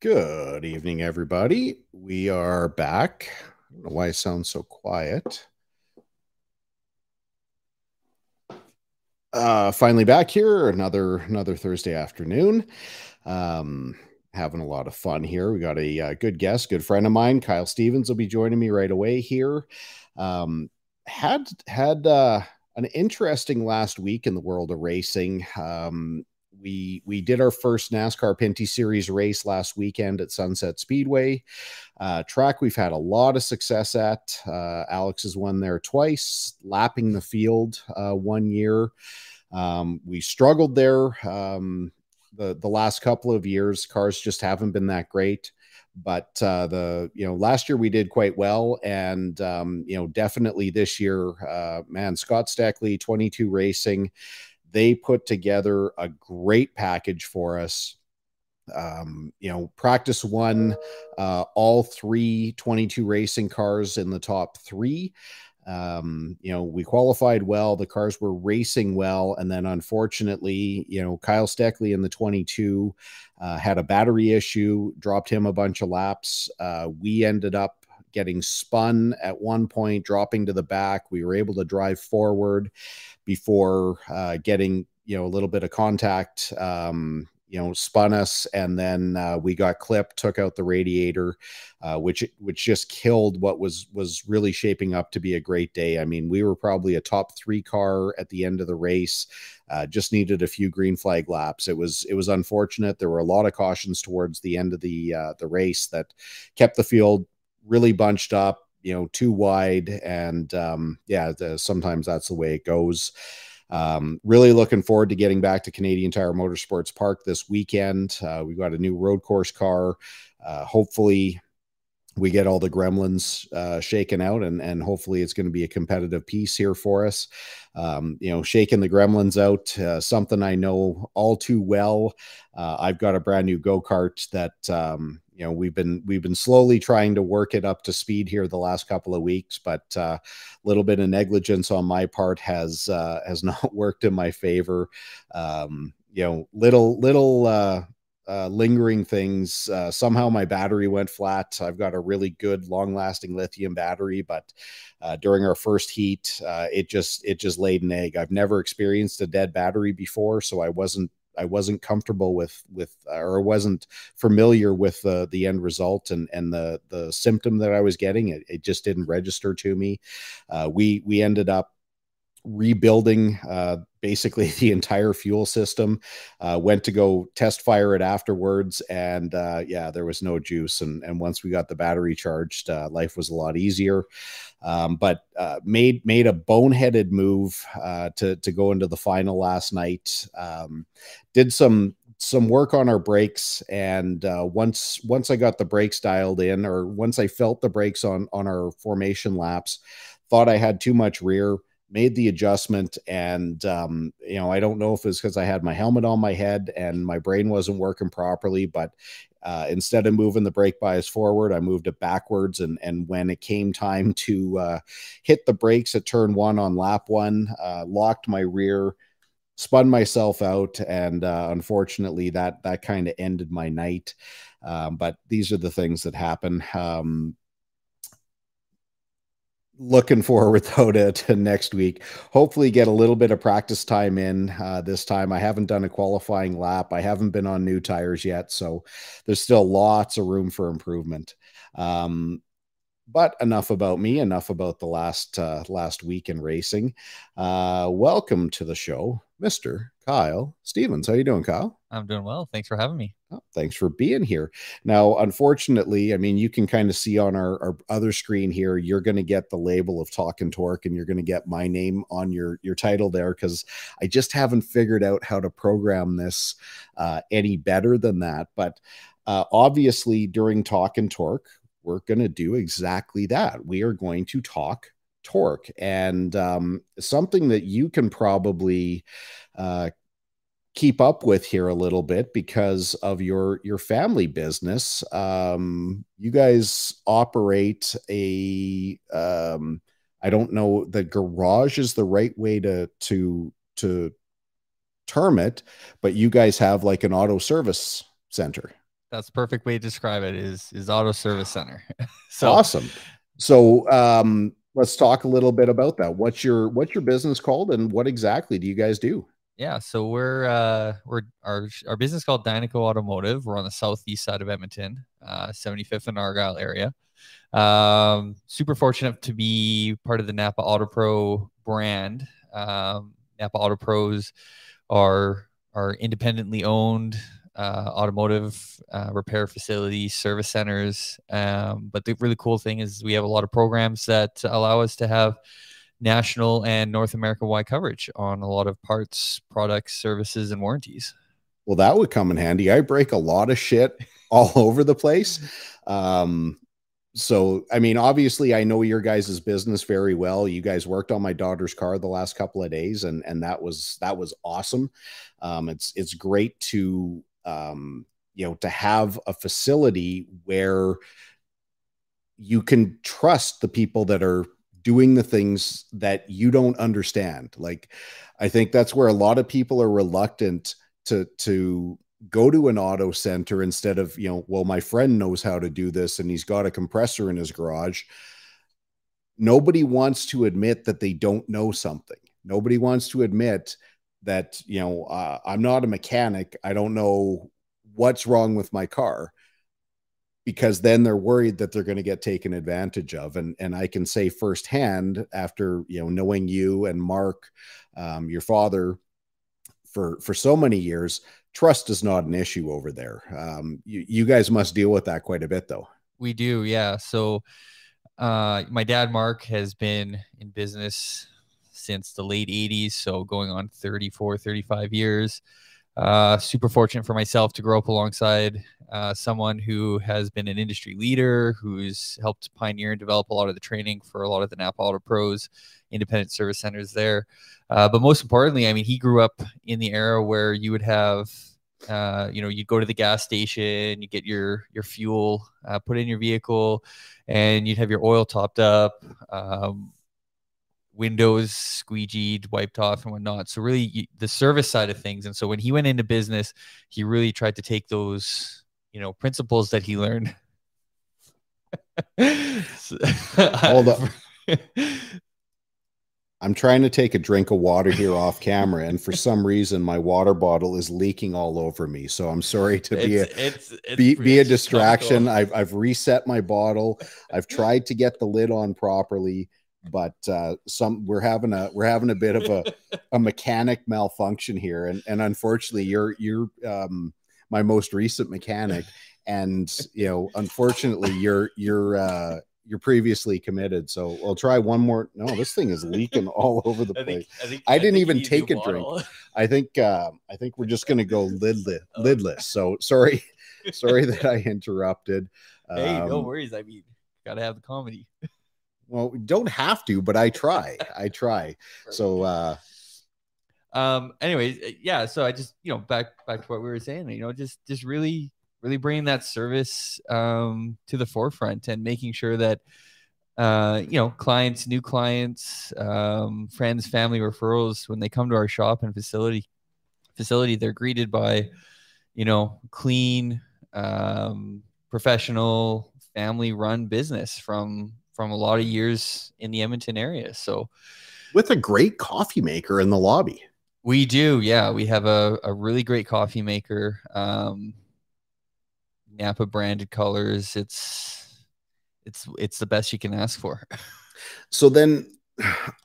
Good evening, everybody. We are back. I don't know why I sound so quiet. Uh, finally back here, another another Thursday afternoon. Um, having a lot of fun here. We got a, uh good guest, good friend of mine, Kyle Stevens, will be joining me right away here. Um, had had uh, an interesting last week in the world of racing. Um, we we did our first NASCAR Pinty Series race last weekend at Sunset Speedway. Uh, track we've had a lot of success at. Uh, Alex has won there twice, lapping the field uh, one year. Um, we struggled there um, the the last couple of years. Cars just haven't been that great. But uh, the you know last year we did quite well, and um, you know definitely this year, uh, man, Scott Steckley twenty two Racing they put together a great package for us. Um, you know, practice one, uh, all three 22 racing cars in the top three. Um, you know, we qualified well, the cars were racing well, and then unfortunately, you know, Kyle Steckley in the 22 uh, had a battery issue, dropped him a bunch of laps. Uh, we ended up getting spun at one point, dropping to the back. We were able to drive forward before uh, getting you know a little bit of contact um, you know spun us. And then uh, we got clipped took out the radiator uh, which which just killed what was was really shaping up to be a great day. I mean we were probably a top three car at the end of the race uh, just needed a few green flag laps. It was it was unfortunate. There were a lot of cautions towards the end of the uh, the race that kept the field really bunched up you know too wide and um, yeah the, sometimes that's the way it goes. Um, really looking forward to getting back to canadian tire motorsports park this weekend. Uh, we've got a new road course car. Uh, hopefully we get all the gremlins uh, shaken out and and hopefully it's going to be a competitive piece here for us. Um, you know shaking the gremlins out uh, something i know all too well. Uh, i've got a brand new go-kart that um, you know we've been we've been slowly trying to work it up to speed here the last couple of weeks but a uh, little bit of negligence on my part has uh, has not worked in my favor um, you know little little uh, uh, lingering things. Uh, somehow my battery went flat. I've got a really good, long-lasting lithium battery, but uh, during our first heat, uh, it just it just laid an egg. I've never experienced a dead battery before, so I wasn't I wasn't comfortable with with or wasn't familiar with the the end result and and the the symptom that I was getting. It, it just didn't register to me. Uh, we we ended up rebuilding uh, basically the entire fuel system. Uh, went to go test fire it afterwards, and uh, yeah, there was no juice. And and once we got the battery charged, uh, life was a lot easier. Um, but uh, made made a boneheaded move uh, to to go into the final last night. Um, did some some work on our brakes and uh, once once i got the brakes dialed in or once i felt the brakes on on our formation laps thought i had too much rear made the adjustment and um, you know i don't know if it's because i had my helmet on my head and my brain wasn't working properly but uh, instead of moving the brake bias forward i moved it backwards and and when it came time to uh, hit the brakes at turn one on lap one uh, locked my rear spun myself out and uh, unfortunately that that kind of ended my night. Um, but these are the things that happen. Um, looking forward though to, to, next week. Hopefully, get a little bit of practice time in uh, this time. I haven't done a qualifying lap. I haven't been on new tires yet, so there's still lots of room for improvement. Um, but enough about me. Enough about the last uh, last week in racing. Uh, welcome to the show, Mister Kyle Stevens. How you doing, Kyle? I'm doing well. Thanks for having me. Oh, thanks for being here. Now, unfortunately, I mean, you can kind of see on our, our other screen here, you're going to get the label of Talk and Torque, and you're going to get my name on your your title there because I just haven't figured out how to program this uh, any better than that. But uh, obviously, during Talk and Torque, we're going to do exactly that. We are going to talk torque and um, something that you can probably uh, keep up with here a little bit because of your your family business. Um, you guys operate a um, I don't know the garage is the right way to to to term it, but you guys have like an auto service center. That's perfect way to describe it is is auto service center. so awesome. So um let's talk a little bit about that. What's your what's your business called and what exactly do you guys do? Yeah, so we're uh, we're our our business called Dynaco Automotive. We're on the southeast side of Edmonton, uh, 75th and Argyle area. Um, super fortunate to be part of the Napa Auto Pro brand. Um, Napa Auto Pros are are independently owned uh, automotive uh, repair facilities, service centers. Um, but the really cool thing is we have a lot of programs that allow us to have national and North America wide coverage on a lot of parts, products, services, and warranties. Well, that would come in handy. I break a lot of shit all over the place. Um, so, I mean, obviously, I know your guys' business very well. You guys worked on my daughter's car the last couple of days, and and that was that was awesome. Um, it's it's great to um, you know to have a facility where you can trust the people that are doing the things that you don't understand. Like, I think that's where a lot of people are reluctant to to go to an auto center instead of you know well my friend knows how to do this and he's got a compressor in his garage nobody wants to admit that they don't know something nobody wants to admit that you know uh, i'm not a mechanic i don't know what's wrong with my car because then they're worried that they're going to get taken advantage of and and i can say firsthand after you know knowing you and mark um, your father for for so many years trust is not an issue over there. Um, you, you guys must deal with that quite a bit though. We do yeah. So uh, my dad mark has been in business since the late 80s so going on 34 35 years uh, super fortunate for myself to grow up alongside uh, someone who has been an industry leader, who's helped pioneer and develop a lot of the training for a lot of the Napa Auto Pros, independent service centers there. Uh, but most importantly, I mean, he grew up in the era where you would have, uh, you know, you'd go to the gas station, you get your your fuel uh, put in your vehicle, and you'd have your oil topped up. Um, windows squeegeed, wiped off, and whatnot. So really, the service side of things. And so when he went into business, he really tried to take those, you know, principles that he learned. Hold up. I'm trying to take a drink of water here off camera, and for some reason, my water bottle is leaking all over me. So I'm sorry to be it's, a it's, it's be, be a distraction. I've I've reset my bottle. I've tried to get the lid on properly but uh, some we're having a we're having a bit of a, a mechanic malfunction here, and and unfortunately, you're you're um, my most recent mechanic, and you know, unfortunately, you're you're uh, you're previously committed. So I'll try one more. No, this thing is leaking all over the place. I, think, I, think, I didn't I even take a drink. I think uh, I think we're just gonna go lidless. Oh. lidless. So sorry, sorry that I interrupted. Hey, um, no worries. I mean, gotta have the comedy well we don't have to but i try i try. So uh um anyways uh, yeah so i just you know back back to what we were saying you know just just really really bringing that service um to the forefront and making sure that uh you know clients new clients um friends family referrals when they come to our shop and facility facility they're greeted by you know clean um professional family run business from from a lot of years in the Edmonton area. So with a great coffee maker in the lobby. We do, yeah. We have a, a really great coffee maker. Um, Napa branded colors. It's it's it's the best you can ask for. So then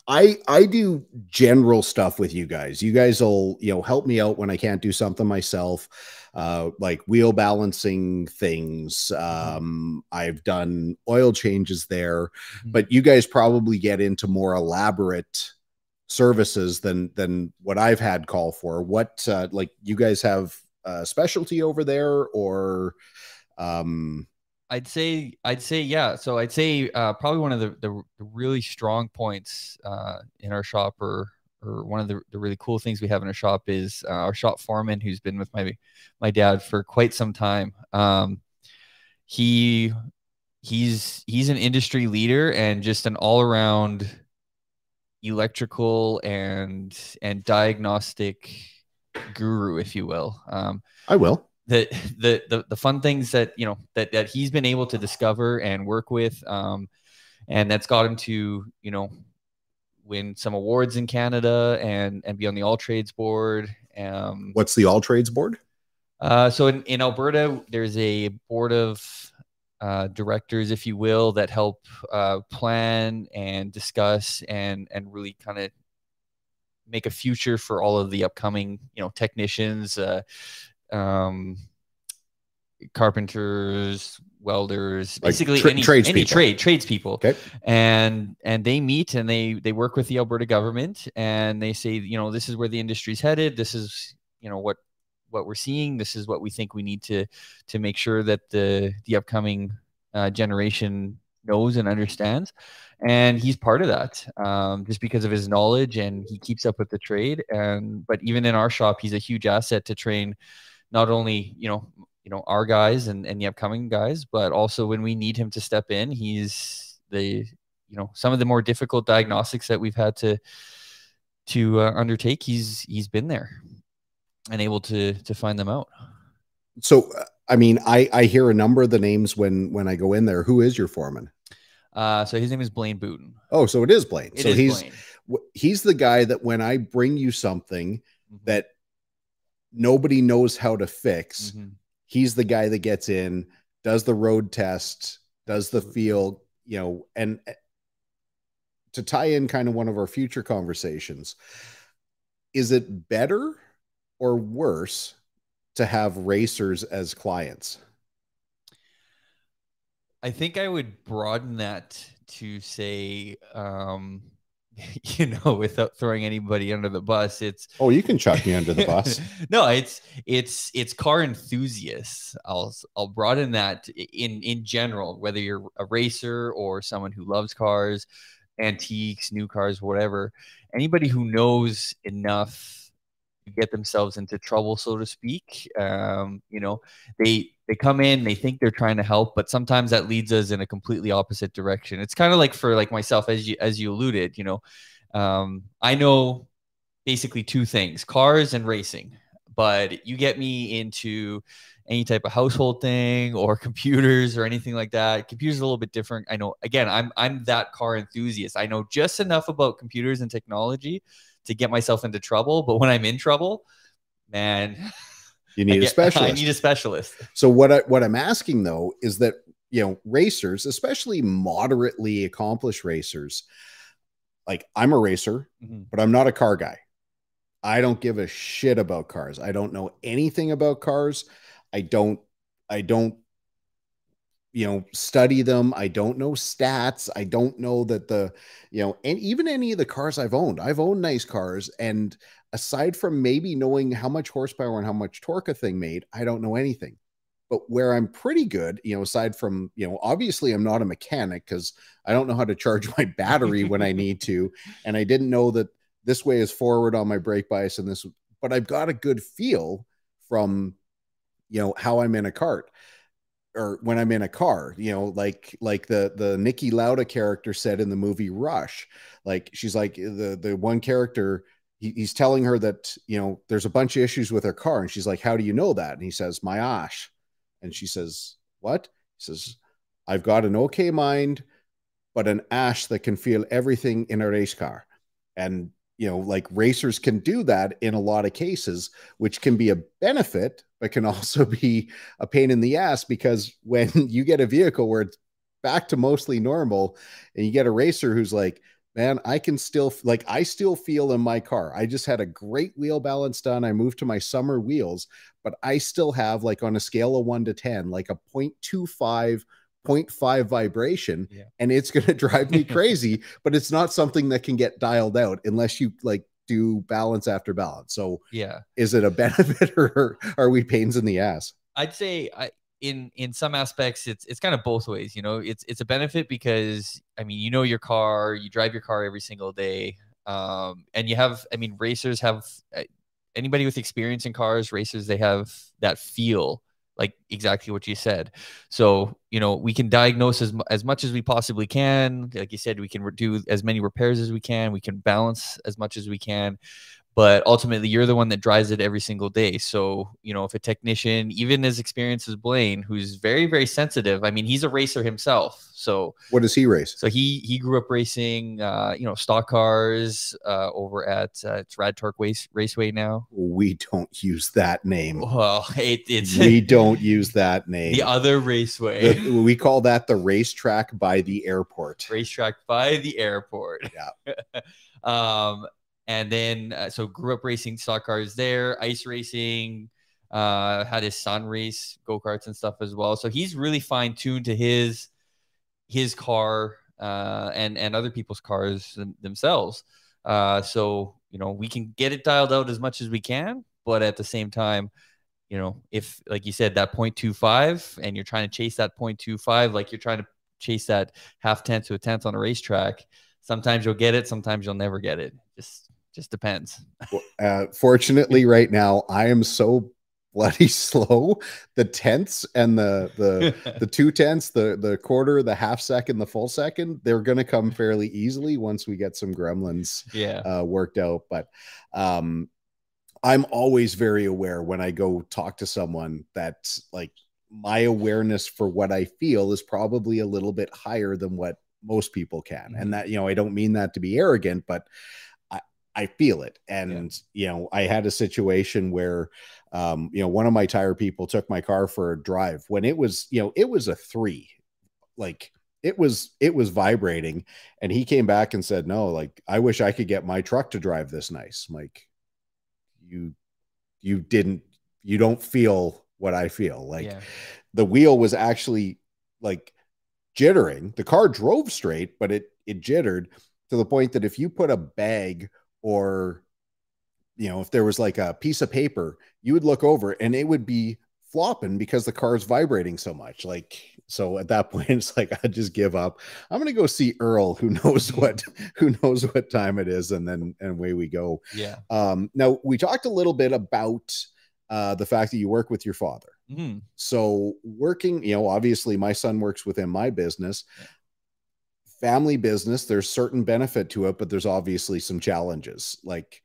I I do general stuff with you guys. You guys will, you know, help me out when I can't do something myself. Uh like wheel balancing things. Mm-hmm. Um I've done oil changes there, mm-hmm. but you guys probably get into more elaborate services than than what I've had call for. What uh, like you guys have a specialty over there or um I'd say I'd say yeah. So I'd say uh, probably one of the, the, the really strong points uh, in our shop or or one of the, the really cool things we have in our shop is uh, our shop foreman who's been with my my dad for quite some time. Um, he he's he's an industry leader and just an all around electrical and and diagnostic guru, if you will. Um, I will. The, the the the fun things that you know that that he's been able to discover and work with, um, and that's got him to you know win some awards in Canada and and be on the All Trades board. Um, What's the All Trades board? Uh, so in, in Alberta, there's a board of uh, directors, if you will, that help uh, plan and discuss and and really kind of make a future for all of the upcoming, you know, technicians, uh, um, carpenters, welders, like basically tra- any, trades any trade tradespeople. Okay. And and they meet and they they work with the Alberta government and they say, you know, this is where the industry's headed. This is you know what what we're seeing. This is what we think we need to to make sure that the the upcoming uh, generation knows and understands. And he's part of that um, just because of his knowledge and he keeps up with the trade. And but even in our shop, he's a huge asset to train not only you know you know our guys and, and the upcoming guys, but also when we need him to step in, he's the you know some of the more difficult diagnostics that we've had to to uh, undertake. He's he's been there and able to to find them out. So, uh, I mean, I I hear a number of the names when when I go in there. Who is your foreman? Uh, so his name is Blaine Booten. Oh, so it is Blaine. It so is he's Blaine. he's the guy that when I bring you something mm-hmm. that nobody knows how to fix, mm-hmm. He's the guy that gets in, does the road test, does the feel, you know, and eh, to tie in kind of one of our future conversations, is it better or worse to have racers as clients? I think I would broaden that to say, um, you know, without throwing anybody under the bus, it's oh, you can chuck me under the bus. no, it's it's it's car enthusiasts. I'll I'll broaden that in in general, whether you're a racer or someone who loves cars, antiques, new cars, whatever. Anybody who knows enough get themselves into trouble, so to speak. Um, you know, they they come in, they think they're trying to help, but sometimes that leads us in a completely opposite direction. It's kind of like for like myself, as you as you alluded, you know, um, I know basically two things: cars and racing. But you get me into any type of household thing or computers or anything like that. Computers are a little bit different. I know. Again, I'm I'm that car enthusiast. I know just enough about computers and technology to get myself into trouble. But when I'm in trouble, man, you need get, a specialist. I need a specialist. So what I, what I'm asking though is that you know racers, especially moderately accomplished racers, like I'm a racer, mm-hmm. but I'm not a car guy. I don't give a shit about cars. I don't know anything about cars. I don't I don't you know study them i don't know stats i don't know that the you know and even any of the cars i've owned i've owned nice cars and aside from maybe knowing how much horsepower and how much torque a thing made i don't know anything. But where i'm pretty good you know aside from you know obviously i'm not a mechanic because i don't know how to charge my battery when i need to and i didn't know that this way is forward on my brake bias and this but i've got a good feel from you know how i'm in a cart or when I'm in a car, you know, like like the the Niki Lauda character said in the movie Rush, like she's like eh, the the one character he, he's telling her that you know there's a bunch of issues with her car, and she's like, "How do you know that?" And he says, "My ash," and she says, "What?" He says, "I've got an okay mind, but an ash that can feel everything in a race car. And you know, like racers can do that in a lot of cases, which can be a benefit, but can also be a pain in the ass because when you get a vehicle where it's back to mostly normal and you get a racer who's like, man, I can still like I still feel in my car. I just had a great wheel balance done. I moved to my summer wheels, but I still have like on a scale of 1 to 10, like a 0.25 0.5 vibration yeah. and it's going to drive me crazy but it's not something that can get dialed out unless you like do balance after balance. So yeah. is it a benefit or are we pains in the ass? I'd say I, in in some aspects it's it's kind of both ways you know? It's it's a benefit because i mean you know your car you drive your car every single day um and you have i mean racers have uh, anybody with experience in cars racers they have that feel like exactly what you said. So, you know, we can diagnose as, as much as we possibly can. Like you said, we can do as many repairs as we can. We can balance as much as we can but ultimately you're the one that drives it every single day. So you know if a technician even as experienced as blaine who's very very sensitive i mean he's a racer himself. So what does he race? So he he grew up racing uh you know stock cars uh over at uh, it's rad torque race, raceway now. We don't use that name. Well it, it's we don't use that name. The other raceway. The, we call that the racetrack by the airport. Racetrack by the airport. Yeah. Um and then uh, so grew up racing stock cars there, ice racing. Uh, had his son race go karts and stuff as well. So he's really fine tuned to his his car uh, and and other people's cars themselves. Uh, so you know we can get it dialed out as much as we can, but at the same time, you know if like you said that 0.25 and you're trying to chase that 0.25, like you're trying to chase that half tenth to a tenth on a racetrack, sometimes you'll get it, sometimes you'll never get it. Just just depends. Uh, fortunately, right now I am so bloody slow. The tenths and the the the two tenths, the the quarter, the half second, the full second, they're going to come fairly easily once we get some gremlins yeah uh, worked out. But um, I'm always very aware when I go talk to someone that like my awareness for what I feel is probably a little bit higher than what most people can. Mm-hmm. And that, you know, I don't mean that to be arrogant, but I feel it. And, yeah. you know, I had a situation where, um, you know, one of my tire people took my car for a drive when it was, you know, it was a three, like it was, it was vibrating. And he came back and said, no, like, I wish I could get my truck to drive this nice. I'm like, you, you didn't, you don't feel what I feel. Like yeah. the wheel was actually like jittering. The car drove straight, but it, it jittered to the point that if you put a bag or you know if there was like a piece of paper you would look over and it would be flopping because the car is vibrating so much. Like so at that point it's like i just give up. I'm gonna go see earl. Who knows what who knows what time it is and then and away we go. Yeah. Um now we talked a little bit about uh the fact that you work with your father. Mm-hmm. so working you know obviously my son works within my business family business there's certain benefit to it but there's obviously some challenges like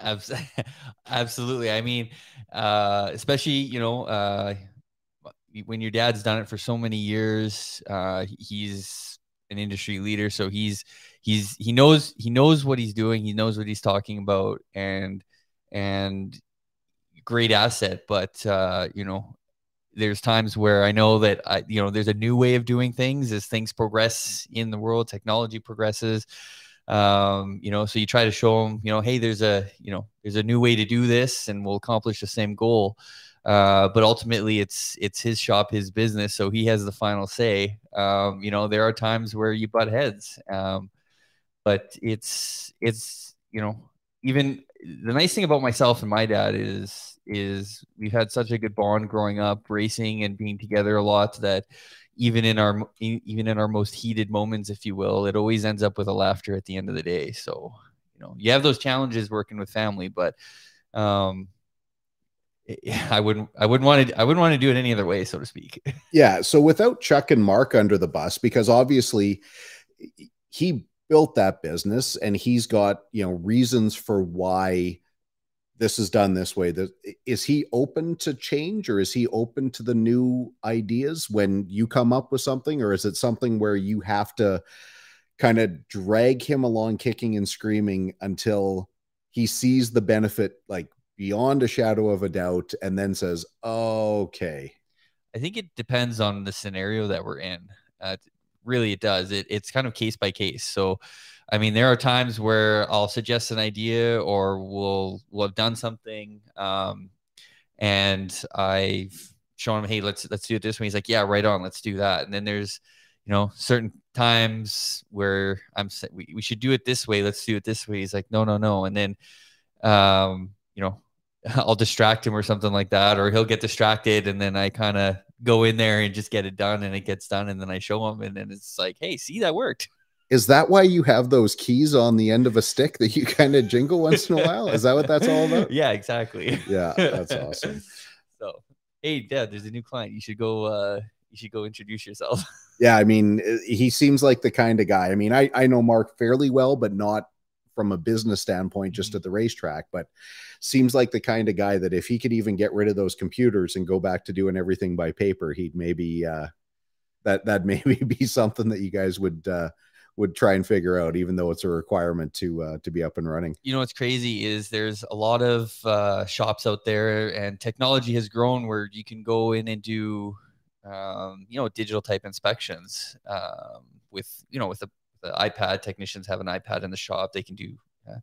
absolutely. I mean uh especially you know uh when your dad's done it for so many years uh he's an industry leader so he's he's he knows he knows what he's doing he knows what he's talking about and and great asset but uh you know there's times where I know that I, you know, there's a new way of doing things as things progress in the world, technology progresses. Um, you know, so you try to show them, you know, hey, there's a, you know, there's a new way to do this, and we'll accomplish the same goal. Uh, but ultimately, it's it's his shop, his business, so he has the final say. Um, you know, there are times where you butt heads, um, but it's it's you know, even the nice thing about myself and my dad is is we've had such a good bond growing up racing and being together a lot that even in our even in our most heated moments if you will it always ends up with a laughter at the end of the day so you know you have those challenges working with family but um I wouldn't I wouldn't want to I wouldn't want to do it any other way so to speak. Yeah, so without Chuck and Mark under the bus because obviously he built that business and he's got, you know, reasons for why this is done this way. That is he open to change, or is he open to the new ideas when you come up with something, or is it something where you have to kind of drag him along, kicking and screaming until he sees the benefit, like beyond a shadow of a doubt, and then says, "Okay." I think it depends on the scenario that we're in. Uh, really, it does. It, it's kind of case by case. So I mean, there are times where I'll suggest an idea or we'll we'll have done something, um, and I've shown him, hey, let's let's do it this way. He's like, yeah, right on, let's do that. And then there's, you know, certain times where I'm saying we, we should do it this way. Let's do it this way. He's like, no, no, no. And then, um, you know, I'll distract him or something like that, or he'll get distracted, and then I kind of go in there and just get it done, and it gets done, and then I show them and then it's like, hey, see, that worked. Is that why you have those keys on the end of a stick that you kind of jingle once in a while? Is that what that's all about? Yeah, exactly. Yeah, that's awesome. So, hey, Dad, there's a new client. You should go. uh You should go introduce yourself. Yeah, I mean, eh, he seems like the kind of guy. I mean, I I know Mark fairly well, but not from a business standpoint, just mm-hmm. at the racetrack. But seems like the kind of guy that if he could even get rid of those computers and go back to doing everything by paper, he'd maybe uh, that that maybe be something that you guys would uh, would try and figure out, even though it's a requirement to uh, to be up and running. You know what's crazy is there's a lot of uh, shops out there, and technology has grown where you can go in and do um, you know digital type inspections um, with you know with the, the iPad. Technicians have an iPad in the shop; they can do. Uh,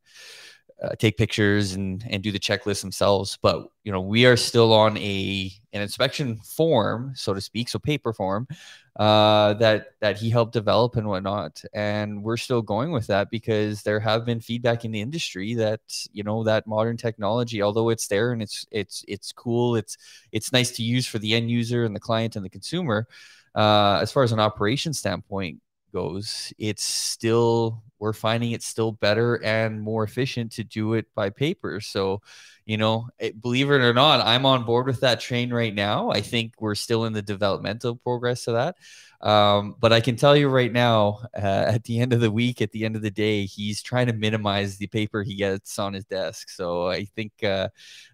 uh, take pictures and and do the checklist themselves. But you know, we are still on a an inspection form, so to speak, so paper form uh, that that he helped develop and whatnot. And we're still going with that because there have been feedback in the industry that you know that modern technology, although it's there and it's it's it's cool, it's it's nice to use for the end user and the client and the consumer. Uh, as far as an operation standpoint goes, it's still we're finding it still better and more efficient to do it by paper. So, you know, it, believe it or not, I'm on board with that train right now. I think we're still in the developmental progress of that. Um, but I can tell you right now, uh, at the end of the week, at the end of the day, he's trying to minimize the paper he gets on his desk. So I think, uh,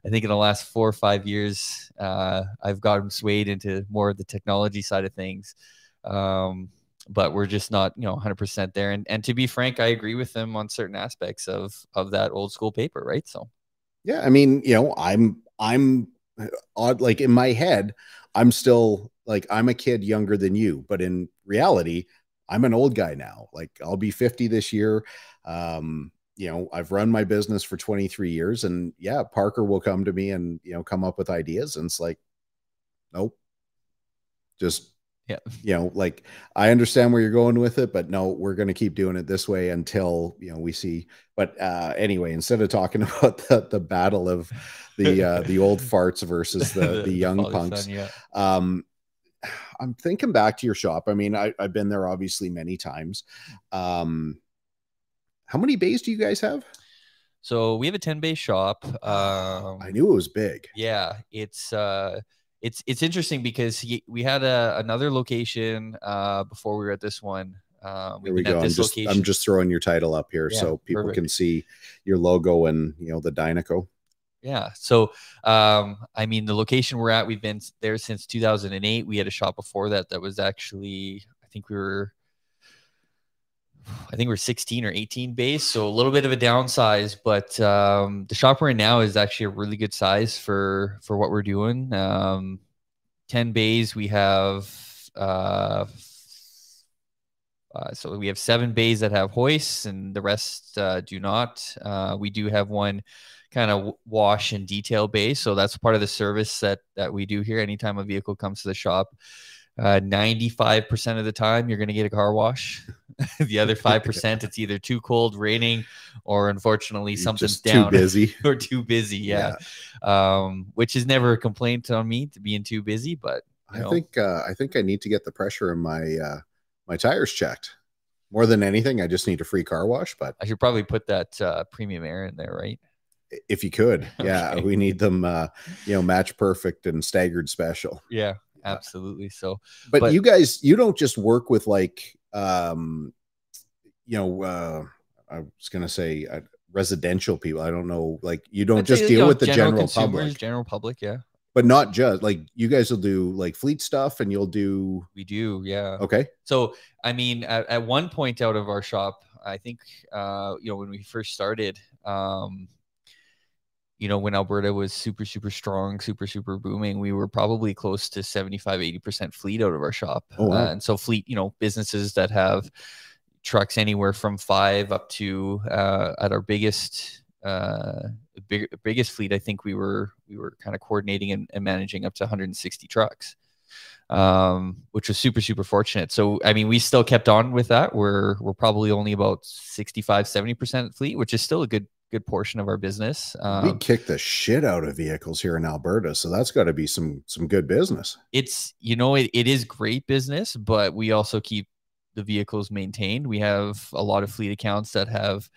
I think in the last four or five years, uh, I've gotten swayed into more of the technology side of things. Um, but we're just not you know 100% there. And and to be frank i agree with them on certain aspects of of that old school paper right? So. Yeah i mean you know i'm i'm odd like in my head i'm still like i'm a kid younger than you but in reality i'm an old guy now. Like i'll be 50 this year. Um you know i've run my business for 23 years and yeah parker will come to me and you know come up with ideas and it's like nope. Just yeah. You know like i understand where you're going with it but no we're going to keep doing it this way until you know we see but uh anyway instead of talking about the, the battle of the uh the old farts versus the the, the young punks son, yeah. um i'm thinking back to your shop. I mean I, i've been there obviously many times. Um how many bays do you guys have? So we have a 10 bay shop um i knew it was big. yeah it's uh it's it's interesting because he, we had a, another location uh, before we were at this one. Uh, there we go. I'm just, I'm just throwing your title up here yeah, so people perfect. can see your logo and you know the Dynaco. Yeah. So, um, I mean, the location we're at, we've been there since 2008. We had a shop before that that was actually, I think we were I think we're 16 or 18 base, so a little bit of a downsize. But um, the shop we're in now is actually a really good size for for what we're doing. Um, 10 bays. We have uh, uh, so we have seven bays that have hoists, and the rest uh, do not. Uh, we do have one kind of wash and detail bay, so that's part of the service that that we do here. Anytime a vehicle comes to the shop, uh, 95% of the time you're going to get a car wash the other 5% it's either too cold raining or unfortunately something's down too busy or too busy yeah, yeah. Um, which is never a complaint on me to being too busy but i know. think uh, i think i need to get the pressure in my uh, my tires checked more than anything i just need a free car wash but i should probably put that uh, premium air in there right if you could yeah okay. we need them uh you know match perfect and staggered special yeah absolutely. So, but, but, you guys, you don't just work with like, um, you know, uh, I was gonna say uh, residential people. I don't know, like you don't I'd just say, deal you know, with the general consumers, public, General public, yeah, but not just like you guys will do like fleet stuff and you'll do we do, yeah. okay. So, I mean, at, at one point out of our shop, I think, uh, you know, when we first started, um, you know, when Alberta was super, super strong, super, super booming, we were probably close to 75, 80% fleet out of our shop. Oh, wow. Uh, and so, fleet, you know, businesses that have trucks anywhere from five up to uh, at our biggest, uh, big, biggest fleet, I think we were we were kind of coordinating and, and managing up to 160 trucks um, which was super, super fortunate. So, I mean, we still kept on with that. We're, we're probably only about 65, 70% fleet, which is still a good, good portion of our business. we Um, kick the shit out of vehicles here in Alberta, so that's got to be some some good business. it's, you know, it, it is great business, but we also keep the vehicles maintained. We have a lot of fleet accounts that have,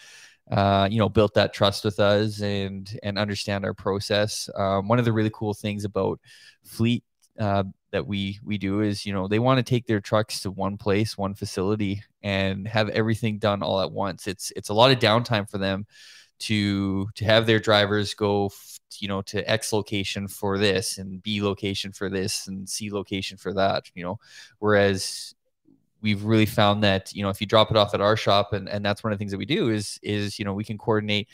uh, you know, built that trust with us and, and understand our process. Um, one of the really cool things about fleet, uh, that we we do is you know they want to take their trucks to one place one facility and have everything done all at once it's it's a lot of downtime for them to to have their drivers go f- you know to x location for this and b location for this and c location for that you know whereas we've really found that you know if you drop it off at our shop and and that's one of the things that we do is is you know we can coordinate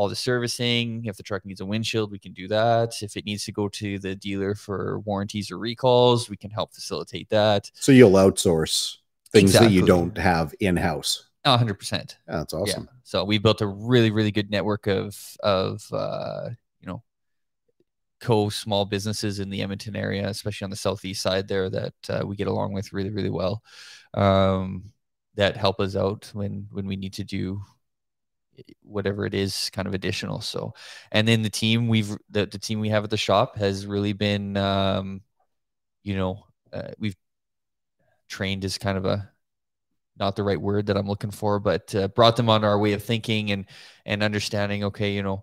all the servicing. If the truck needs a windshield, we can do that. If it needs to go to the dealer for warranties or recalls, we can help facilitate that. So you'll outsource things that you don't have in house. A hundred percent. That's awesome. Yeah. So we built a really, really good network of of uh, you know co small businesses in the Edmonton area, especially on the southeast side there, that uh, we get along with really, really well. Um, that help us out when when we need to do whatever it is kind of additional so and then the team we've the, the team we have at the shop has really been um you know uh, we've trained as kind of a not the right word that i'm looking for but uh, brought them on our way of thinking and and understanding okay you know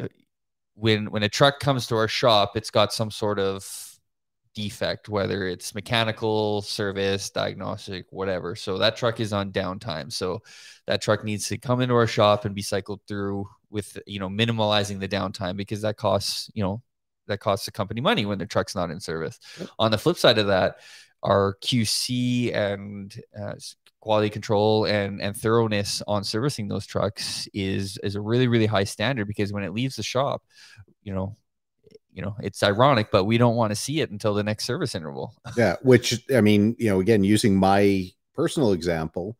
uh, when when a truck comes to our shop it's got some sort of defect whether it's mechanical service diagnostic whatever. So that truck is on downtime. So that truck needs to come into our shop and be cycled through with you know minimalizing the downtime because that costs you know that costs the company money when the truck's not in service. On the flip side of that our qc and uh, quality control and and thoroughness on servicing those trucks is is a really really high standard because when it leaves the shop you know you know it's ironic but we don't want to see it until the next service interval Yeah, which I mean, you know, again, using my personal example,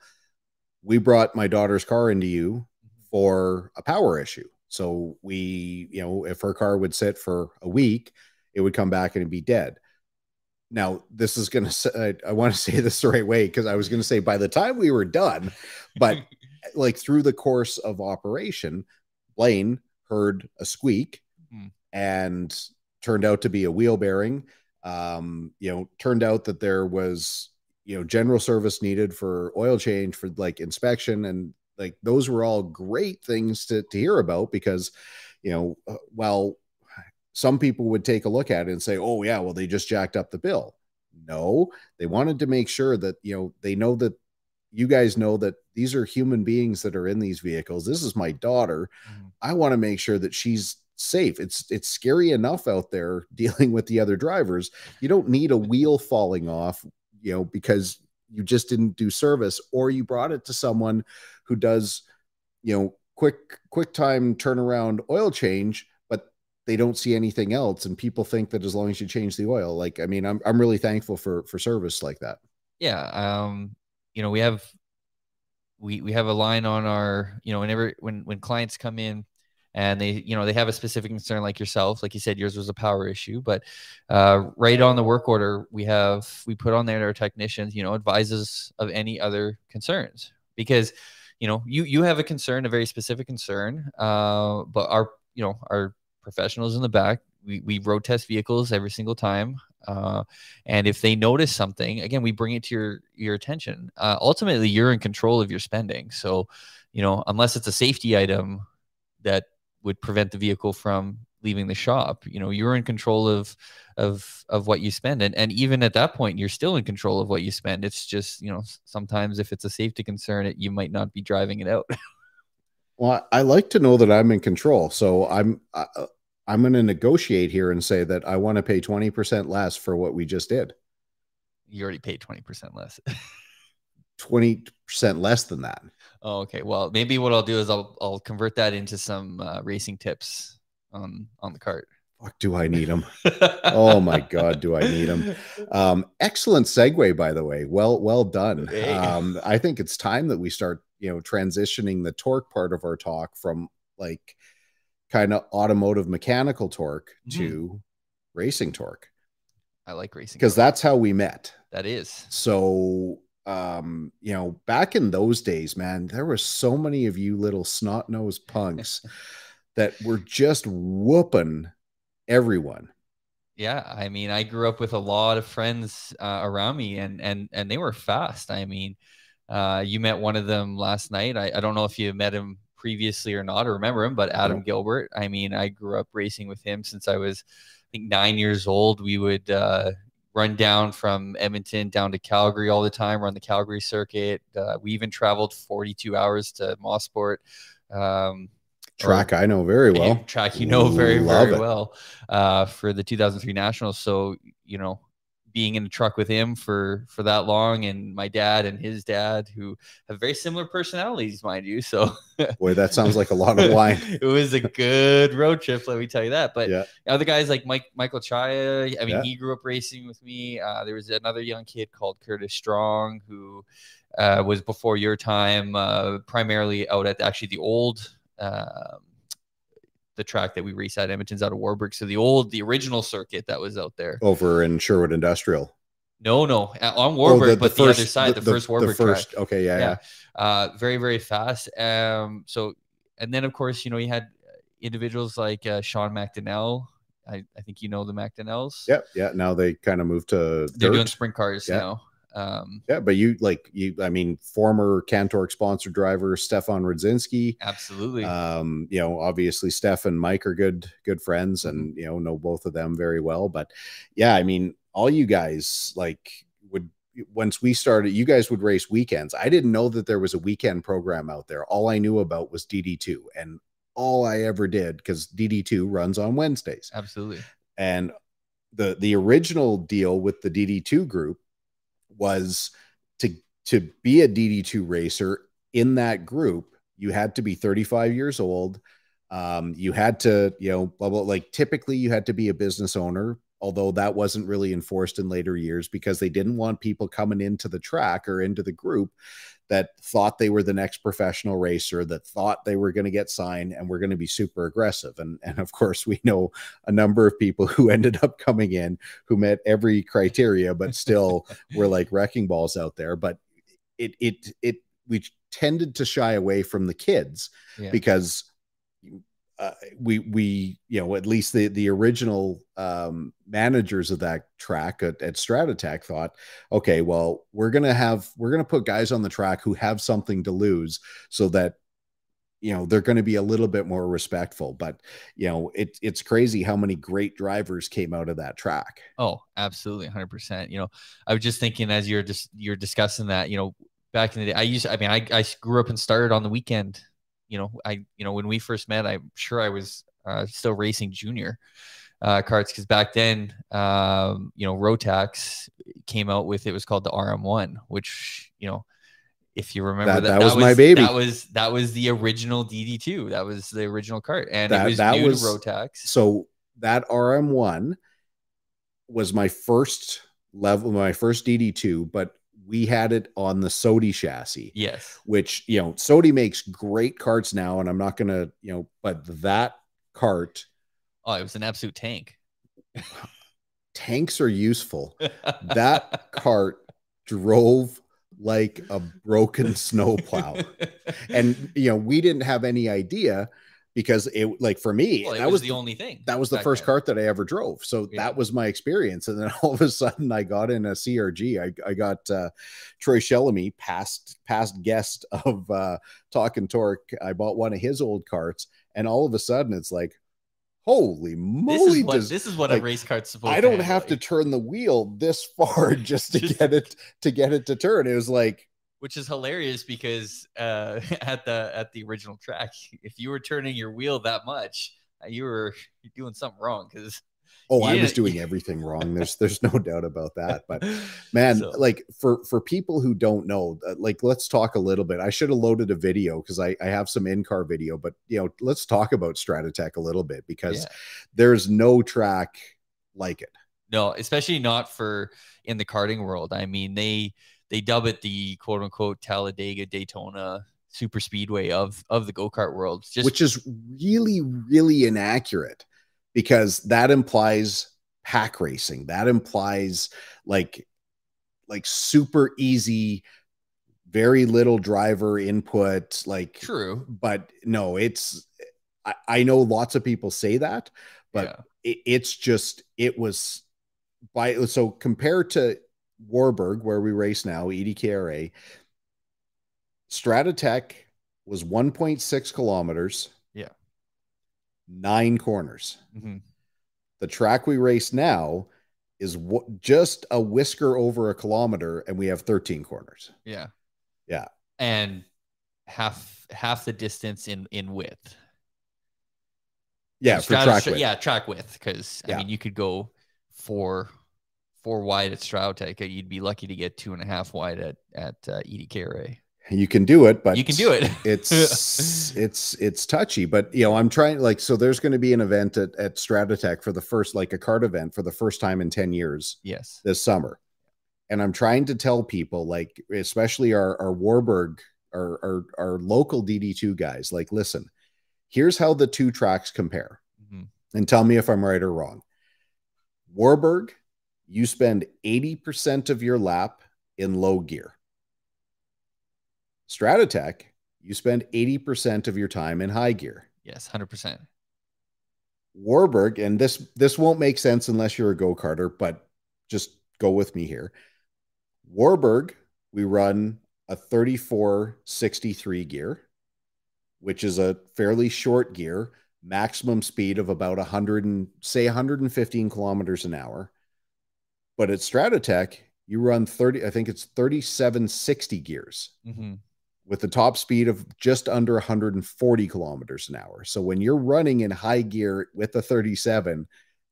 we brought my daughter's car into you for a power issue. So we, you know, if her car would sit for a week, it would come back and it'd be dead. Now, this is going to, I, I want to say this the right way because I was going to say by the time we were done, but like through the course of operation, Blaine heard a squeak Hmm. and turned out to be a wheel bearing. Um, you know, turned out that there was, you know, general service needed for oil change for like inspection and like those were all great things to, to hear about because, you know, uh, while some people would take a look at it and say, oh, yeah, well, they just jacked up the bill. No, they wanted to make sure that, you know, they know that you guys know that these are human beings that are in these vehicles. This is my daughter. Mhm. I want to make sure that she's safe. It's it's scary enough out there dealing with the other drivers. You don't need a wheel falling off, you know, because you just didn't do service or you brought it to someone who does, you know, quick quick time turnaround oil change, they don't see anything else and people think that as long as you change the oil, like I mean, I'm I'm really thankful for for service like that. yeah um you know we have we we have a line on our you know whenever when when clients come in and they you know they have a specific concern like yourself like you said yours was a power issue but uh, right on the work order we have we put on there our technicians you know advises of any other concerns because you know you you have a concern a very specific concern uh, but our you know our professionals in the back. We, we road test vehicles every single time. Uh, and if they notice something again we bring it to your your attention. Uh, ultimately you're in control of your spending. So you know unless it's a safety item that would prevent the vehicle from leaving the shop you know you're in control of of of what you spend. And and even at that point you're still in control of what you spend. It's just you know sometimes if it's a safety concern it, you might not be driving it out Well, I like to know that I'm in control, so I'm uh, I'm going to negotiate here and say that I want to pay twenty percent less for what we just did. You already paid twenty percent less. Twenty percent less than that. Oh, okay. Well, maybe what I'll do is I'll I'll convert that into some uh, racing tips on on the cart. Fuck, do I need them? oh my god, do I need them? Um, excellent segue, by the way. Well, well done. Hey. Um, I think it's time that we start, you know, transitioning the torque part of our talk from like kind of automotive mechanical torque Mhm. to racing torque I like racing because that's how we met. that is. So, um, you know, back in those days, man, there were so many of you little snot nosed punks that were just whooping everyone. Yeah, I mean, I grew up with a lot of friends uh, around me, and and and they were fast. I mean, uh, you met one of them last night. I, I don't know if you met him previously or not, or remember him, but Adam. Gilbert. I mean, I grew up racing with him since I was, I think, nine years old. We would uh, run down from Edmonton down to Calgary all the time, run the Calgary circuit. Uh, we even traveled 42 hours to Mosport. Um, Track I know very well. track you know very Love very it. well uh, for the 2003 Nationals. So you know, being in a truck with him for for that long, and my dad and his dad, who have very similar personalities, mind you. So Boy, that sounds like a lot of wine. it was a good road trip, let me tell you that. But Yeah. other guys like Mike Michael Chaya, I mean, Yeah. he grew up racing with me. Uh, there was another young kid called Curtis Strong who uh, was before your time, uh, primarily out at actually the old. Um, the track that we race at Edmonton's out of Warburg. So the old, the original circuit that was out there. Over in Sherwood Industrial. No, no, on Oh, Warburg, but the other side, the, first Warburg track first. Okay, yeah, yeah. yeah. uh very very fast um so and then of course you know you had individuals like uh, sean mcdonnell I, I think you know the mcdonnells Yeah, yeah. Now they kind of moved to they're dirt. doing sprint cars Yeah. now um Yeah, but you like you. I mean, former Cantor sponsored driver Stefan Rudzinski. absolutely Um, you know, obviously Steph and Mike are good good friends, Mm-hmm. and you know know both of them very well. But yeah, I mean, all you guys like would once we started, you guys would race weekends. I didn't know that there was a weekend program out there. All I knew about was DD2, and all I ever did because DD2 runs on Wednesdays absolutely and the the original deal with the DD2 group was to to be a DD2 racer in that group you had to be 35 years old. Um you had to you know blah, blah, like typically you had to be a business owner although that wasn't really enforced in later years because they didn't want people coming into the track or into the group that thought they were the next professional racer that thought they were going to get signed and were going to be super aggressive. And and of course we know a number of people who ended up coming in who met every criteria but still were like wrecking balls out there. But it it it we tended to shy away from the kids yeah. because uh, we we you know at least the the original um managers of that track at, at Stratotech thought okay well we're gonna have we're gonna put guys on the track who have something to lose so that you know they're going to be a little bit more respectful but you know it, it's crazy how many great drivers came out of that track Oh, absolutely, hundred percent. You know, I was just thinking as you're just you're discussing that. You know, back in the day, I used. I mean, I I grew up and started on the weekend. You know, I you know when we first met, I'm sure I was uh, still racing junior uh, carts because back then, um, you know, Rotax came out with it was called the RM1, which you know. If you remember That- that, that was my baby. That was that was the original DD2. That was the original cart, and That- it was that was- Rotax. so that RM1 was my first level my first DD2 but we had it on the Sodi chassis Yes, which you know Sodi makes great carts now and I'm not going to you know but that cart oh, it was an absolute tank. tanks are useful. That cart drove like a broken snowplow. And you know we didn't have any idea because it like for me Well, that was, was the only thing. that was the first then. cart that I ever drove. So Yeah. that was my experience. And then all of a sudden I got in a CRG. I, I got uh, Troy Shellamy, past past guest of uh, Talking Torque. I bought one of his old carts, and all of a sudden it's like, holy This moly! is what does- this is what like, a race cart's supposed. To be. I don't to have to turn the wheel this far just to Just- get it to get it to turn. It was like, which is hilarious because uh, at the at the original track, if you were turning your wheel that much, uh, you were doing something wrong because Oh, I was doing everything wrong. There's there's no doubt about that. But man, so. like for for people who don't know, uh, like let's talk a little bit. I should have loaded a video because I I have some in car video, but you know, let's talk about Stratotech a little bit because yeah. there's no track like it. No, especially not for in the karting world. I mean, they they dub it the quote unquote Talladega Daytona super speedway of of the go-kart world just which is really really inaccurate because that implies pack racing. That implies like like super easy very little driver input like true but no it's i, I know lots of people say that but yeah. it, it's just it was by so compared to warburg where we race now edkra stratotech was 1.6 kilometers Yeah. nine corners. Mm-hmm. The track we race now is w- just a whisker over a kilometer, and we have 13 corners. Yeah, yeah, and half half the distance in in width. Yeah, for track width. Yeah, track width. Because yeah. I mean, you could go four four wide at Stratotech. You'd be lucky to get two and a half wide at at uh, EDK you can do it but you can do it. it's it's it's touchy but you know i'm trying like so there's going to be an event at, at stratotech for the first like a card event for the first time in 10 years yes. this summer. And i'm trying to tell people like especially our our warburg our our, our local dd2 guys like listen here's how the two tracks compare. Mm-hmm. and tell me if i'm right or wrong. Warburg you spend 80% of your lap in low gear Stratotech, you spend 80% of your time in high gear. Yes, 100%. Warburg, and this this won't make sense unless you're a go-karter, but just go with me here. Warburg, we run a 3463 gear, which is a fairly short gear, maximum speed of about 100 and say 115 kilometers an hour. But at Stratotech, you run 30, I think it's 3760 gears. Mm-hmm with the top speed of just under 140 kilometers an hour. So when you're running in high gear with the 37,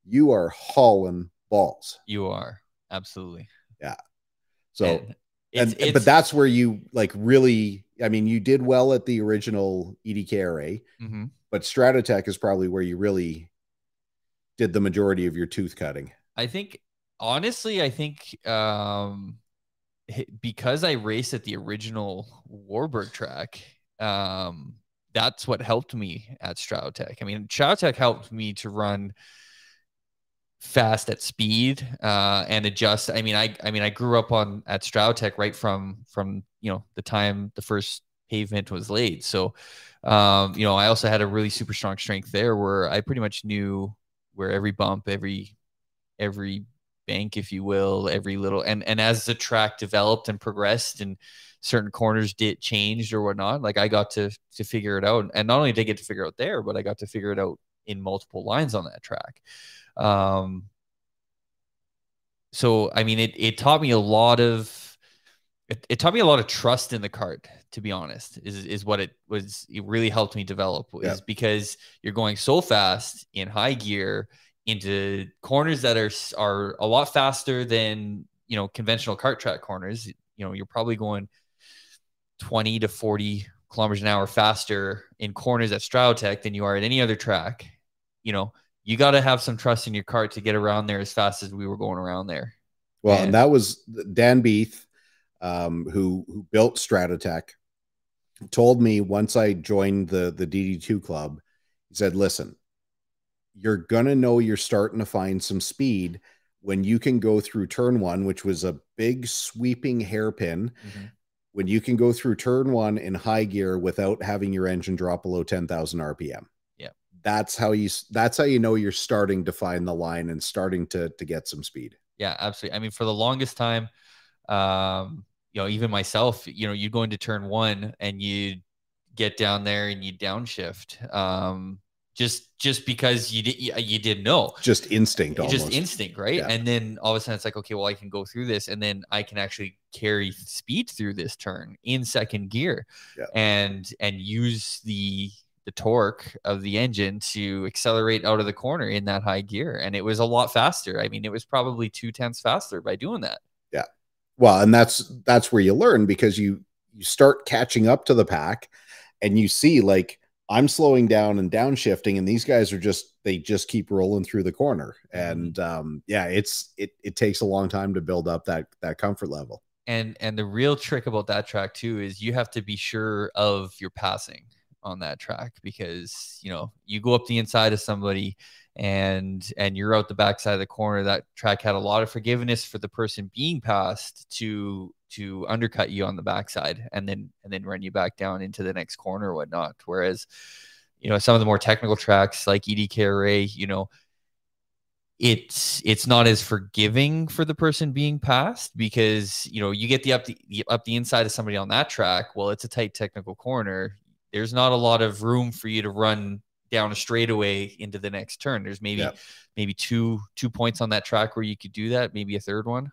you are hauling balls. You are absolutely. Yeah. So, and, it's, and it's, but that's where you like really, I mean, you did well at the original EDKRA, mm-hmm. but Stratotech is probably where you really did the majority of your tooth cutting. I think, honestly, I think, um, because I raced at the original Warburg track, um, that's what helped me at Stratotech. I mean, Stratotech helped me to run fast at speed uh, and adjust. I mean, I I mean, I grew up on at Stratotech right from from you know the time the first pavement was laid. So, um, you know, I also had a really super strong strength there where I pretty much knew where every bump, every every bank, if you will, every little and and as the track developed and progressed and certain corners did changed or whatnot, like I got to to figure it out. And not only did I get to figure it out there, but I got to figure it out in multiple lines on that track. Um so I mean it it taught me a lot of it, it taught me a lot of trust in the cart, to be honest is is what it was it really helped me develop is yeah. because you're going so fast in high gear into corners that are are a lot faster than you know conventional cart track corners. You know, you're probably going 20 to 40 kilometers an hour faster in corners at Stratotech than you are at any other track. You know, you got to have some trust in your cart to get around there as fast as we were going around there. Well, and, and that was Dan Beath, um, who who built Stratotech, told me once I joined the the DD2 club. He said, "Listen, you're gonna know you're starting to find some speed when you can go through turn one, which was a big sweeping hairpin. Mm-hmm. When you can go through turn one in high gear without having your engine drop below 10,000 RPM. Yeah. That's how you, that's how you know you're starting to find the line and starting to, to get some speed. Yeah, absolutely. I mean, for the longest time, um, you know, even myself, you know, you go into turn one and you get down there and you downshift. Um, just just because you did you, didn't know just instinct almost. just instinct right Yeah. and then all of a sudden it's like okay well i can go through this and then i can actually carry speed through this turn in second gear Yeah. and and use the the torque of the engine to accelerate out of the corner in that high gear and it was a lot faster i mean it was probably two tenths faster by doing that Yeah. well and that's that's where you learn because you you start catching up to the pack and you see like i'm slowing down and downshifting and these guys are just they just keep rolling through the corner. Mm-hmm. and um yeah it's it it takes a long time to build up that that comfort level. And and the real trick about that track too is you have to be sure of your passing on that track because you know you go up the inside of somebody and and you're out the backside of the corner. That track had a lot of forgiveness for the person being passed to to undercut you on the backside and then and then run you back down into the next corner or whatnot. Whereas you know some of the more technical tracks like edkra you know it's it's not as forgiving for the person being passed because you know you get the up the up the inside of somebody on that track. Well it's a tight technical corner. There's not a lot of room for you to run down a straightaway into the next turn. There's maybe Yep. maybe two two points on that track where you could do that maybe a third one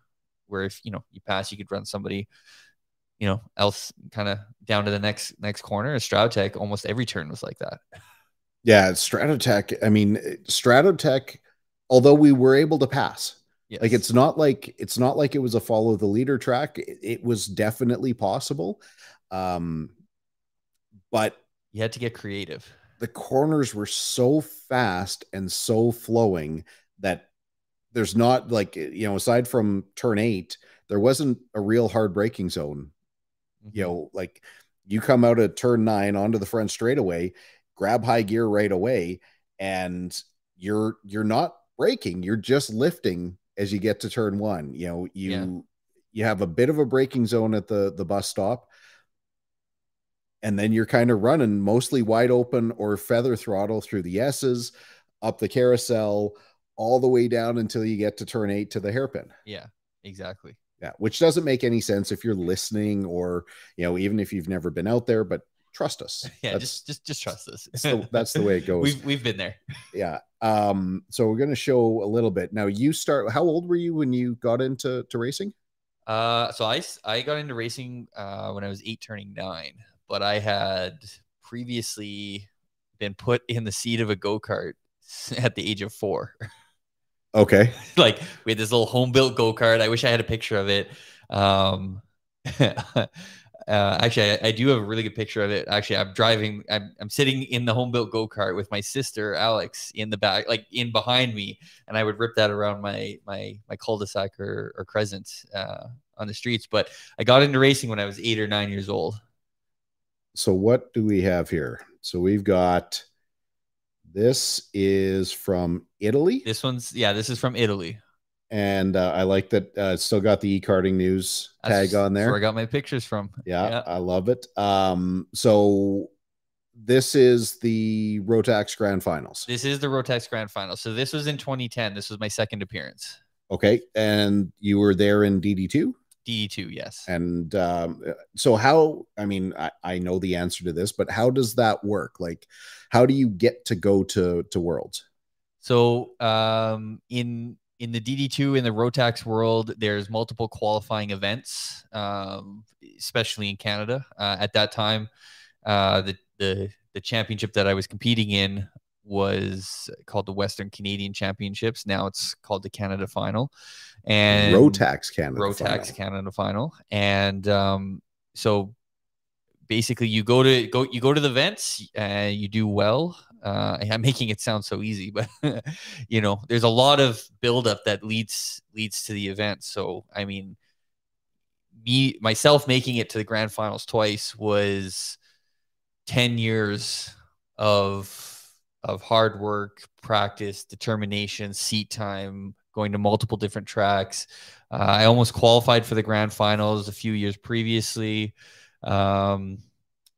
where if you know you pass you could run somebody you know else kind of down to the next next corner. Stratotech almost every turn was like that. Yeah stratotech i mean stratotech although we were able to pass yes. like it's not like it's not like it was a follow the leader track. It, it was definitely possible um but you had to get creative. the corners were so fast and so flowing that there's not like eh, you know aside from turn 8 there wasn't a real hard braking zone. You mm-hmm. know like you come out of turn 9 onto the front straightaway grab high gear right away and you're you're not braking you're just lifting as you get to turn 1 you know you Yeah. you have a bit of a braking zone at the the bus stop. And then you're kind of running mostly wide open or feather throttle through the S's, up the carousel, all the way down until you get to turn eight to the hairpin. yeah exactly Yeah, which doesn't make any sense if you're listening or you know even if you've never been out there. But trust us, yeah that's, just just just trust us that's the, that's the way it goes. we've we've been there yeah. Um. So we're gonna show a little bit now. You start. How old were you when you got into to racing? Uh, so I I got into racing uh, when I was eight, turning nine, but I had previously been put in the seat of a go kart at the age of four. Okay. like we had this little home built go kart. I wish I had a picture of it. Um, uh, actually, I, I do have a really good picture of it. Actually, I'm driving. I'm I'm sitting in the home built go kart with my sister Alex in the back, like in behind me, and I would rip that around my my my cul-de-sac or or crescent uh, on the streets. But I got into racing when I was eight or nine years old. So what do we have here? So we've got. This is from Italy. This one's yeah, this is from Italy. and uh, I like that uh, still got the eKartingNews That's tag on That's where I got my pictures from. Yeah, I love it. Um, so this is the Rotax Grand Finals. This is the Rotax Grand Final. So this was in 2010. This was my second appearance. Okay, and you were there in DD2, DD2, yes. and um, so how? I mean, I, I know the answer to this, but how does that work? Like, how do you get to go to to Worlds? So um, in in the DD2 in the Rotax world, there's multiple qualifying events, um, especially in Canada. Uh, at that time, uh, the the the championship that I was competing in was called the Western Canadian Championships. Now it's called the Canada Final, and Rotax Canada. Rotax Final. Canada Final, and um, so basically you go to go you go to the events and you do well. Uh, I'm making it sound so easy, but you know, there's a lot of buildup that leads leads to the event. So I mean, me myself making it to the grand finals twice was ten years of of hard work, practice, determination, seat time, going to multiple different tracks. Uh, I almost qualified for the grand finals a few years previously. Um,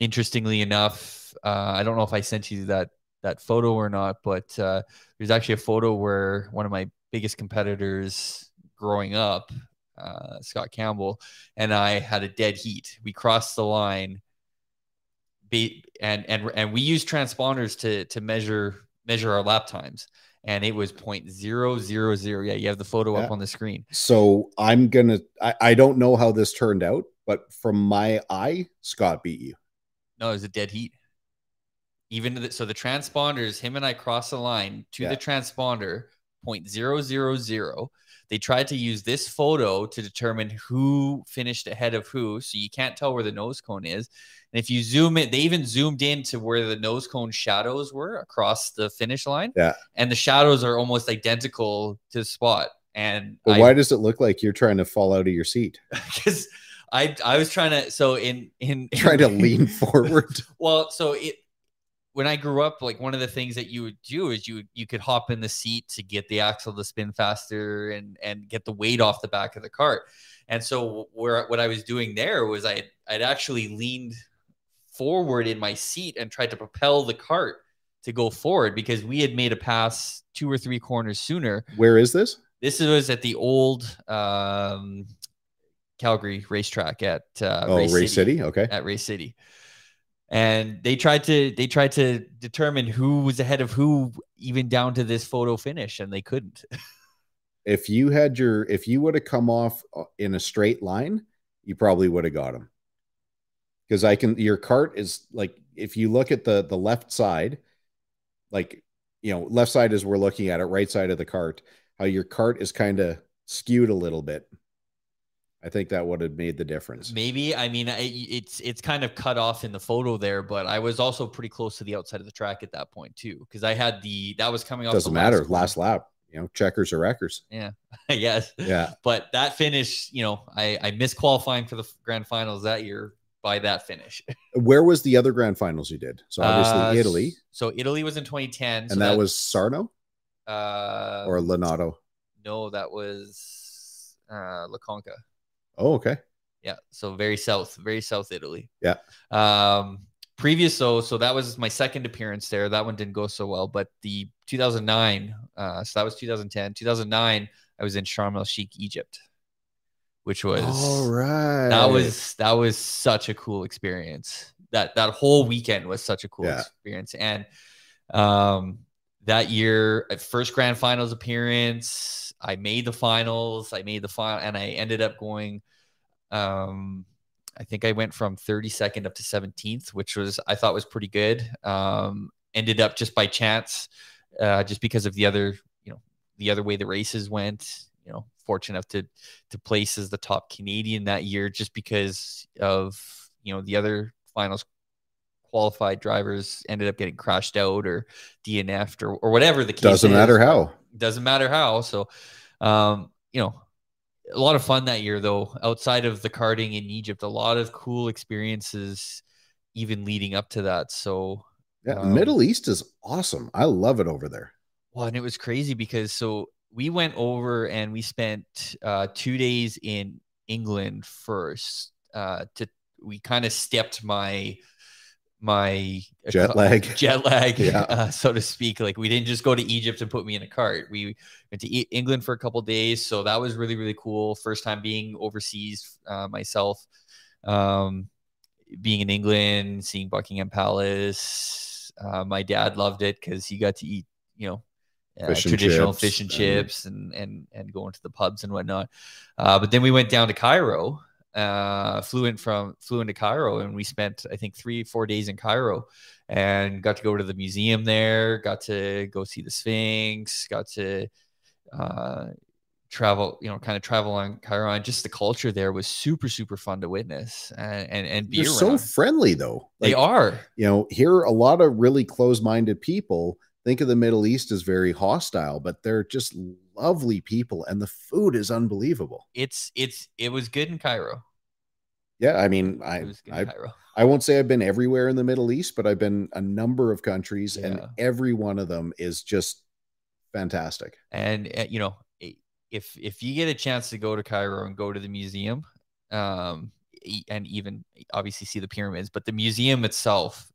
interestingly enough, uh, I don't know if I sent you that that photo or not, but uh, there's actually a photo where one of my biggest competitors growing up, uh, Scott Campbell, and I had a dead heat. We crossed the line, be, and and and we use transponders to to measure measure our lap times, and it was 0.000. Yeah, you have the photo Yeah. up on the screen. So I'm gonna. I, I don't know how this turned out, but from my eye, Scott beat you. No, it was a dead heat. Even the, so, the transponders, him and I crossed the line to Yeah. the transponder, 0.000. They tried to use this photo to determine who finished ahead of who. So you can't tell where the nose cone is. And if you zoom in, they even zoomed in to where the nose cone shadows were across the finish line. Yeah. And the shadows are almost identical to the spot. And But I- why does it look like you're trying to fall out of your seat, because I I was trying to so in in trying to lean forward? well, so it when I grew up, like one of the things that you would do is you you could hop in the seat to get the axle to spin faster and and get the weight off the back of the cart. And so where what I was doing there was I I'd actually leaned forward in my seat and tried to propel the cart to go forward because we had made a pass two or three corners sooner. Where is this? This was at the old um, Calgary racetrack at uh, Oh, Race, City. Okay. at Race City. And they tried to they tried to determine who was ahead of who even down to this photo finish and they couldn't. If you had your, if you would have come off uh, in a straight line, you probably would have got him. Because I can, your cart is like, if you look at the the left side, like you know, left side is we're looking at it, right side of the cart, how your cart is kind of skewed a little bit. I think that would have made the difference. Maybe I mean I, it's it's kind of cut off in the photo there, but I was also pretty close to the outside of the track at that point too because I had the that was coming off. Doesn't matter. corner. Last lap, you know, checkers or wreckers. Yeah. yes. Yeah. But that finish, you know, I I missed qualifying for the grand finals that year by that finish. Where was the other grand finals you did? So obviously Uh, Italy, So Italy was in 2010, and so that was Sarno uh, or Lonato. no, that was uh, La Conca. Oh, okay. Yeah, so very south, very south Italy. Yeah. Um, previous so so that was my second appearance there. That one didn't go so well, but the 2009, uh, so that was 2010. 2009, I was in Sharm el Sheikh, Egypt, which was All right. that was that was such a cool experience. That that whole weekend was such a cool Yeah. experience, and um, that year, first grand finals appearance, I made the finals. I made the final, and I ended up going. Um, I think I went from 32nd up to 17th, which was I thought was pretty good. Um, ended up just by chance, uh, just because of the other, you know, the other way the races went. You know, fortunate enough to to place as the top Canadian that year, just because of you know the other finals qualified drivers ended up getting crashed out or DNF'd or, or whatever the case Doesn't is matter how. Doesn't matter how. So, um, you know, a lot of fun that year though. Outside of the karting in Egypt, a lot of cool experiences, even leading up to that. So, Yeah, Um, Middle East is awesome. I love it over there. well, and it was crazy because so we went over and we spent uh, two days in England first. Uh, to we kind of stepped my my Jet lag. jet lag, Yeah. uh, so to speak. Like we didn't just go to Egypt and put me in a cart. We went to England for a couple days, so that was really really cool. First time being overseas uh, myself, um, being in England, seeing Buckingham Palace. Uh, my dad loved it because he got to eat, you know. Uh, Fish traditional chips fish and and- chips and and and going to the pubs and whatnot. Uh, but then we went down to Cairo, uh, flew in from flew into Cairo, and we spent I think three four days in Cairo, and got to go to the museum there. Got to go see the Sphinx. Got to uh, travel, you know, kind of travel on Cairo, and just the culture there was super super fun to witness and and, and be They're so friendly though. they are. You know, here a lot of really close-minded people think of the Middle East as very hostile, but they're just lovely people, and the food is unbelievable. It's it's it was good in Cairo. Yeah, I mean, I It was good I, Cairo. I won't say I've been everywhere in the Middle East, but I've been a number of countries, and every one of them is just fantastic. and uh, you know if if you get a chance to go to cairo and go to the museum um and even obviously see the pyramids but the museum itself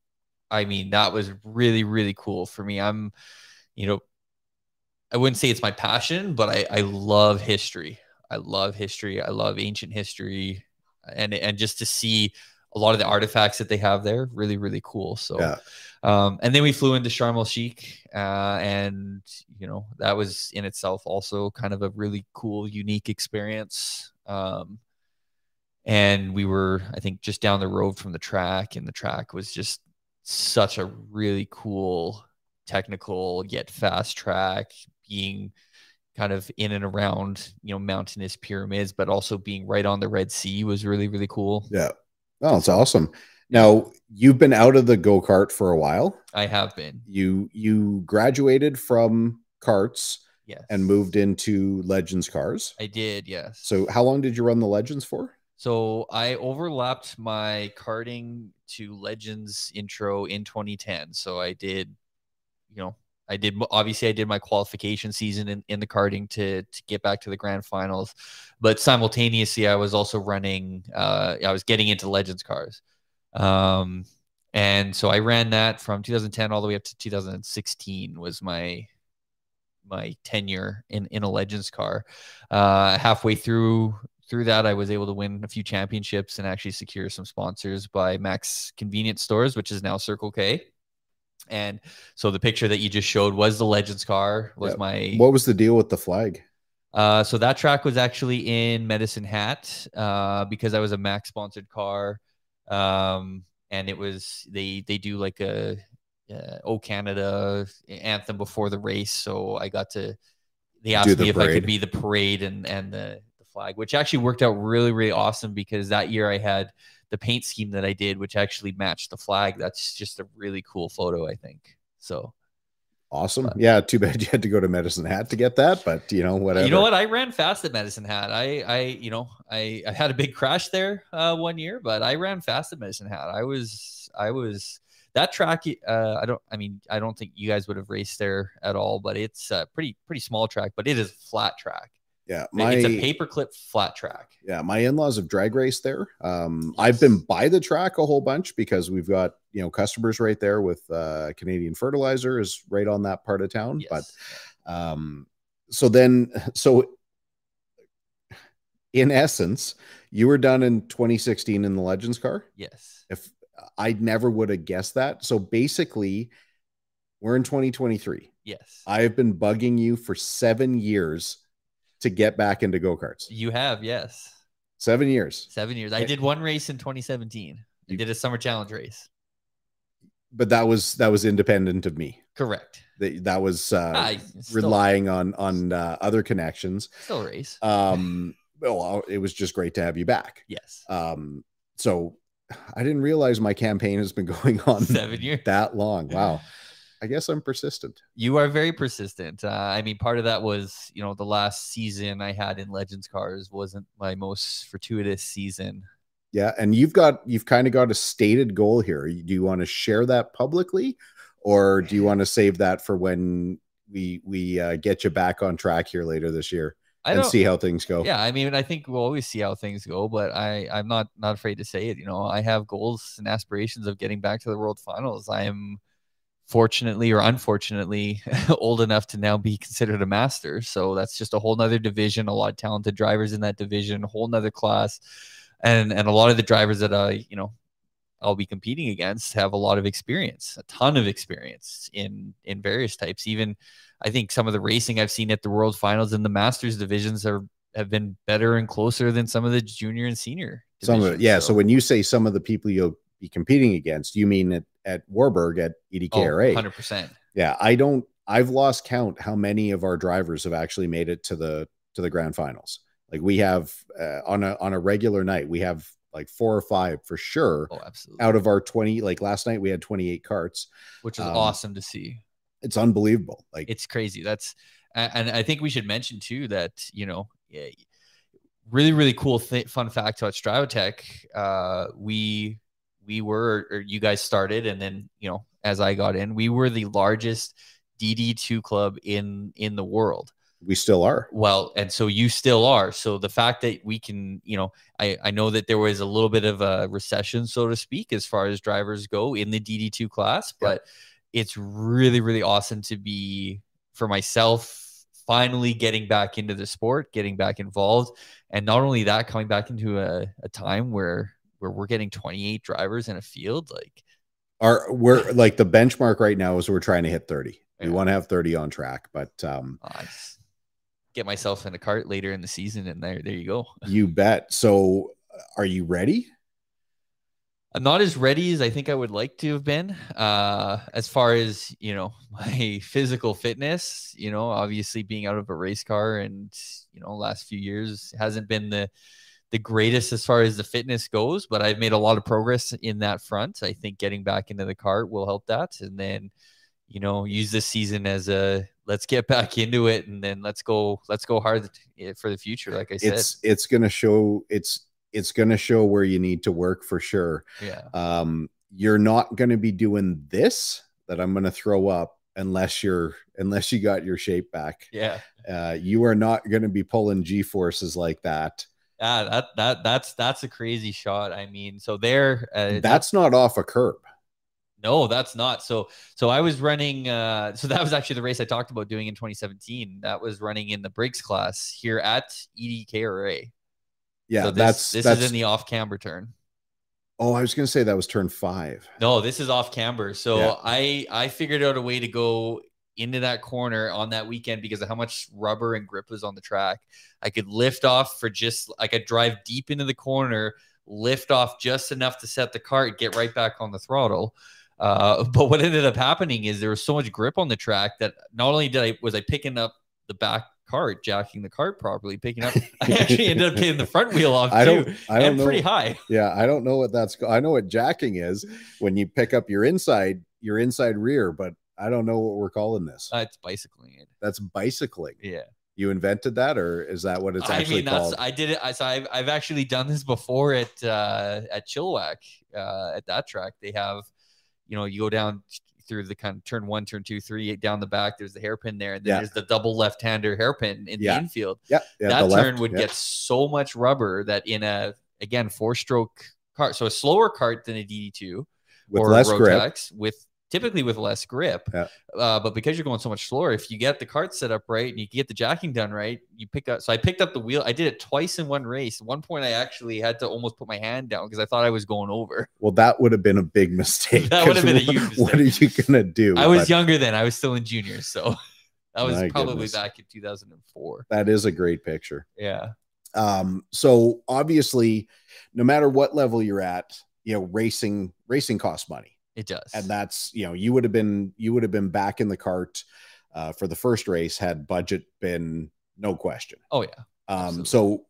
i mean that was really really cool for me i'm you know i wouldn't say it's my passion but i i love history. I love history. I love ancient history. And and just to see a lot of the artifacts that they have there really really cool. So Yeah. um and then we flew into Sharm el Sheikh uh and you know that was in itself also kind of a really cool unique experience. Um and we were i think just down the road from the track and the track was just such a really cool technical yet fast track being kind of in and around you know mountainous pyramids but also being right on the red sea was really really cool Yeah. Oh, it's awesome. Now you've been out of the go kart for a while. i have been You you graduated from karts yes and moved into Legends cars. i did yes So how long did you run the Legends for? So I overlapped my karting to Legends intro in 2010. So I did, you know, I did obviously I did my qualification season in, in the karting to to get back to the grand finals, but simultaneously I was also running. Uh, I was getting into Legends cars, um, and so I ran that from 2010 all the way up to 2016 was my my tenure in in a Legends car. Uh, halfway through through that, I was able to win a few championships and actually secure some sponsors by Mac's Convenience Stores, which is now Circle K. And so the picture that you just showed was the Legends car. Was Yep. my What was the deal with the flag? uh, so that track was actually in Medicine Hat uh, because I was a Mac's sponsored car, um, and it was they they do like a uh, "Oh Canada" anthem before the race, so I got to. They asked the me if I could be the parade and and the, the flag, which actually worked out really really awesome because that year I had the paint scheme that I did, which actually matched the flag. That's just a really cool photo, I think. So Awesome. But- yeah, too bad you had to go to Medicine Hat to get that, but you know, whatever. You know what? I ran fast at Medicine Hat. I, I, you know, I, I had a big crash there uh, one year, but I ran fast at Medicine Hat. I was, I was that track. Uh, I don't. I mean, I don't think you guys would have raced there at all. But it's a pretty, pretty small track. But it is a flat track. Yeah, my it's a paperclip flat track. yeah, my in-laws have drag raced there. Um, I've been by the track a whole bunch because we've got you know customers right there with uh, Canadian Fertilizer is right on that part of town. But um, so then so in essence, you were done in 2016 in the Legends car. yes. If I never would have guessed that. So basically, we're in 2023. Yes. I have been bugging you for seven years to get back into go karts. you have yes. Seven years. Seven years. I did one race in 2017. I You- did a summer challenge race. But that was that was independent of me. Correct. That, that was uh, I relying on on uh, other connections. still race. Um, well, it was just great to have you back. yes. Um, so I didn't realize my campaign has been going on Seven years. that long. Wow. I guess I'm persistent. You are very persistent. Uh, I mean, part of that was, you know, the last season I had in Legends Cars wasn't my most fortuitous season. Yeah, and you've got you've kind of got a stated goal here. Do you want to share that publicly, or do you want to save that for when we we uh, get you back on track here later this year I and see how things go? Yeah, I mean, I think we'll always see how things go, but I I'm not not afraid to say it. You know, I have goals and aspirations of getting back to the World Finals. I am fortunately or unfortunately old enough to now be considered a master. So that's just a whole nother division, a lot of talented drivers in that division, a whole nother class. And and a lot of the drivers that I, you know, I'll be competing against have a lot of experience, a ton of experience in in various types. Even I think some of the racing I've seen at the World Finals and the Masters divisions are have been better and closer than some of the junior and senior. Some of it, divisions. yeah. So, when you say some of the people you'll be competing against, you mean at, at Warburg at E oh, EDKRA? 100%. yeah, I don't. I've lost count how many of our drivers have actually made it to the to the grand finals. Like we have uh, on a on a regular night, we have like four or five for sure. Oh, absolutely. Out of our twenty, like last night, we had twenty eight carts. Which is um, awesome to see. It's unbelievable. Like It's crazy. That's and I think we should mention too that you know, yeah, really really cool th- fun fact about Stratotech. Uh, we we were or you guys started, and then you know as I got in, we were the largest DD2 club in in the world. we still are. Well, and so you still are. So the fact that we can, you know, I, I know that there was a little bit of a recession, so to speak, as far as drivers go in the DD2 class, Yeah. but it's really, really awesome to be for myself finally getting back into the sport, getting back involved. And not only that, coming back into a, a time where where we're getting 28 drivers in a field, like Our we're like the benchmark right now is we're trying to hit 30. We want to have 30 on track, but um I get myself in a cart later in the season, and there, there you go. you bet. So are you ready? I'm not as ready as I think I would like to have been. Uh, as far as you know, my physical fitness, you know, obviously being out of a race car and you know, last few years hasn't been the the greatest as far as the fitness goes, but I've made a lot of progress in that front. I think getting back into the cart will help that, and then you know, use this season as a let's get back into it, and then let's go let's go hard for the future. Like I said, It's it's going to show it's it's going to show where you need to work for sure. yeah, Um you're not going to be doing this that I'm going to throw up unless you're unless you got your shape back. yeah. Uh you are not going to be pulling G forces like that. Yeah, that that that's that's a crazy shot. I mean, so there, uh, That's not off a curb. no, that's not. So so I was running. Uh, so that was actually the race I talked about doing in 2017. That was running in the Briggs class here at EDKRA. Yeah, so this, that's this that's is in the off camber turn. Oh, I was going to say that was turn 5. No, this is off camber. So Yeah. I I figured out a way to go into that corner on that weekend because of how much rubber and grip was on the track. I could lift off for just I could drive deep into the corner, lift off just enough to set the cart, get right back on the throttle. Uh, but what ended up happening is there was so much grip on the track that not only did I was I picking up the back cart, jacking the cart properly, picking up, I actually ended up getting the front wheel off too. I don't I don't and know. pretty high. Yeah, I don't know what that's I know what jacking is when you pick up your inside your inside rear, but I don't know what we're calling this. Uh, it's bicycling. That's bicycling. Yeah. You invented that, or is that what it's I actually mean, that's called? I did it. I so I've I've actually done this before at uh, at Chilliwack uh, at that track. They have, you know, you go down through the kind of turn one, turn two, three, down the back. There's the hairpin there, and then Yeah. there's the double left-hander hairpin in Yeah. the infield. yeah, yeah, that turn left, would get so much rubber that in a again four-stroke cart, so a slower cart than a DD2 with or less grip. With typically with less grip. Yeah. Uh, but because you're going so much slower, if you get the cart set up right and you get the jacking done right, you pick up. So I picked up the wheel. I did it twice in one race. At one point, I actually had to almost put my hand down because I thought I was going over. Well, that would have been a big mistake. That would have been a huge What are you gonna do? I was But younger then. I was still in juniors, so that was My probably goodness. back in 2004. That is a great picture. Yeah. Um, so obviously, no matter what level you're at, you know, racing racing costs money. It does. and that's you know you would have been you would have been back in the cart uh, for the first race had budget been no question oh yeah. um so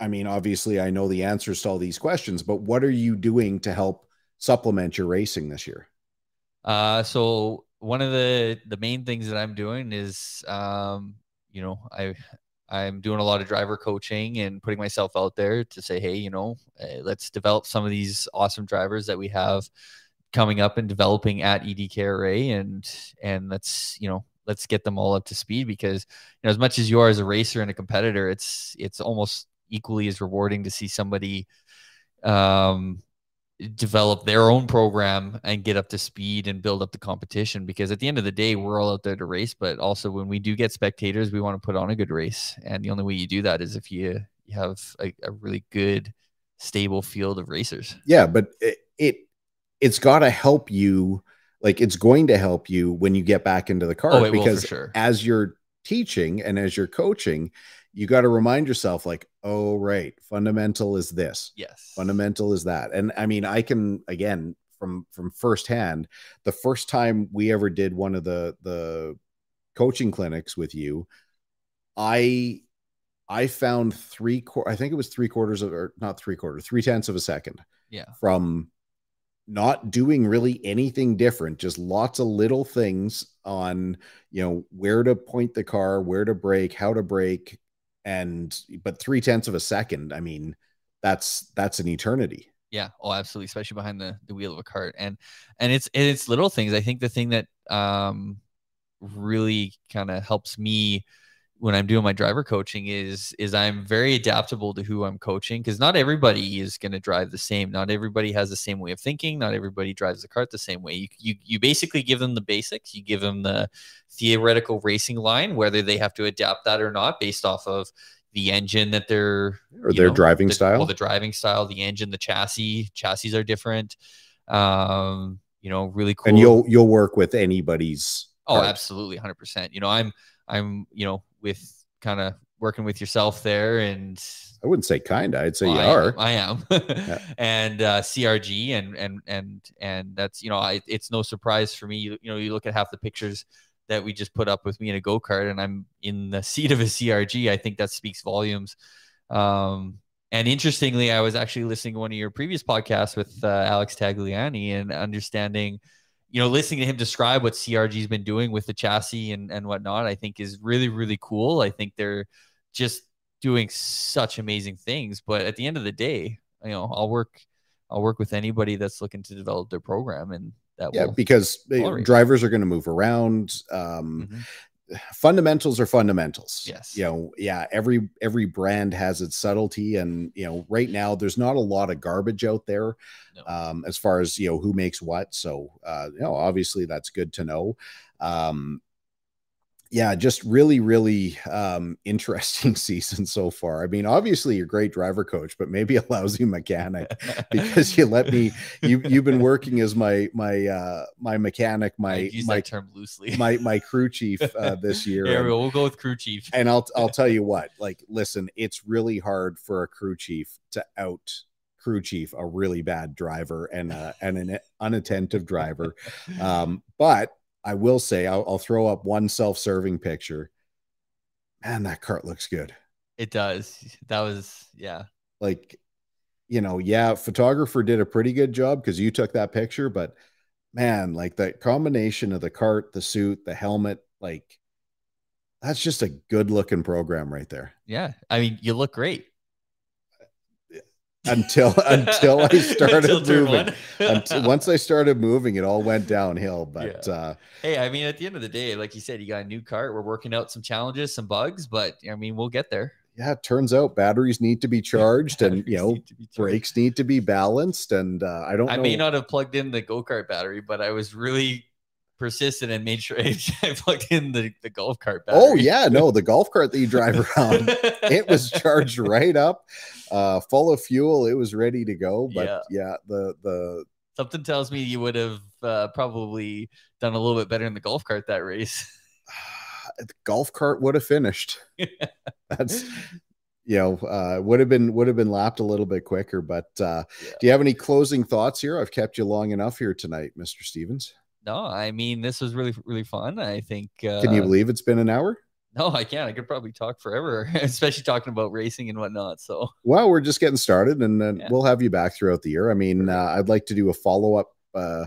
i mean obviously i know the answers to all these questions but what are you doing to help supplement your racing this year Uh, so one of the the main things that I'm doing is, um, you know, I I'm doing a lot of driver coaching and putting myself out there to say, hey, you know, uh, let's develop some of these awesome drivers that we have coming up and developing at EDKRA, and and let's you know let's get them all up to speed because you know as much as you are as a racer and a competitor, it's it's almost equally as rewarding to see somebody um develop their own program and get up to speed and build up the competition because at the end of the day we're all out there to race. But also when we do get spectators we want to put on a good race. And the only way you do that is if you you have a, a really good stable field of racers. Yeah but it, it it's got to help you like it's going to help you when you get back into the car oh because sure. as you're teaching and as you're coaching you got to remind yourself like oh right. Fundamental is this. Yes. Fundamental is that. And i mean i can again from from firsthand the first time we ever did one of the the coaching clinics with you i i found three i think it was three quarters of or not three quarters three tenths of a second yeah. from not doing really anything different just lots of little things on you know where to point the car where to brake how to brake and but three tenths of a second i mean that's that's an eternity Yeah. Oh, absolutely. Especially behind the, the wheel of a cart. And and it's it's little things. I think the thing that um really kind of helps me when I'm doing my driver coaching is is I'm very adaptable to who I'm coaching because not everybody is going to drive the same. Not everybody has the same way of thinking. Not everybody drives the cart the same way. You you you basically give them the basics. You give them the theoretical racing line, whether they have to adapt that or not, based off of the engine that they're or their know, driving the, style. Well, the driving style, the engine, the chassis. Chassis are different. Um, you know, really cool. And you'll you'll work with anybody's. Oh, cart. absolutely, hundred percent. You know, I'm I'm you know with kind of working with yourself there and I wouldn't say kinda. I'd say well, you I are. am, I am. and uh, CRG and and and and that's you know I it's no surprise for me. You, you know you look at half the pictures that we just put up with me in a go kart, and I'm in the seat of a CRG. I think that speaks volumes. Um, and interestingly, I was actually listening to one of your previous podcasts with uh, Alex Tagliani and understanding, you know, listening to him describe what CRG's been doing with the chassis and, and whatnot, I think is really, really cool. I think they're just doing such amazing things. But at the end of the day, you know, I'll work, I'll work with anybody that's looking to develop their program and that Yeah, because uh, tolerate. drivers are going to move around. Um, Mhm. Fundamentals are fundamentals Yes. you know yeah every every brand has its subtlety and you know right now there's not a lot of garbage out there No. um as far as you know who makes what so uh you know obviously that's good to know um yeah just really really um interesting season so far i mean obviously you're a great driver coach but maybe a lousy mechanic because you let me you you've been working as my my uh my mechanic my my term loosely. my my crew chief uh, this year. We and. We'll go with crew chief. and I'll I'll tell you what, like, listen, it's really hard for a crew chief to out crew chief a really bad driver and uh, and an unattentive driver. Um, but I will say I'll, I'll throw up one self-serving picture. Man, that cart looks good. It does. That was yeah. Like, you know, yeah, photographer did a pretty good job because you took that picture, but man, like that combination of the cart, the suit, the helmet, like that's just a good looking program right there. Yeah. I mean, you look great. Until until I started Until moving. Until, once I started moving, it all went downhill. But uh hey, I mean, at the end of the day, like you said, you got a new cart. We're working out some challenges, some bugs, but I mean, we'll get there. yeah, it turns out batteries need to be charged and you know need to be charged. brakes need to be balanced. And uh I don't I know. may not have plugged in the go kart battery, but I was really persistent and made sure I plugged in the, the golf cart battery. oh yeah, no, the golf cart that you drive around, it was charged right up, uh, full of fuel. It was ready to go. But Yeah. yeah, the the Something tells me you would have uh, probably done a little bit better in the golf cart that race. the golf cart would have finished. That's you know uh, would have been would have been lapped a little bit quicker. But uh, Yeah. do you have any closing thoughts here? I've kept you long enough here tonight, Mister Stevens. No, I mean this was really really fun. I think. Uh, Can you believe it's been an hour? No, I can't. I could probably talk forever, especially talking about racing and whatnot. So Well, we're just getting started, and then Yeah. we'll have you back throughout the year. I mean, uh, I'd like to do a follow up, uh,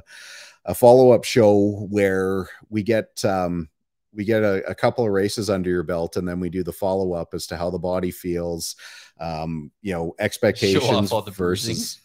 a follow up show where we get um, we get a, a couple of races under your belt, and then we do the follow up as to how the body feels, um, you know, expectations all the bruising. versus.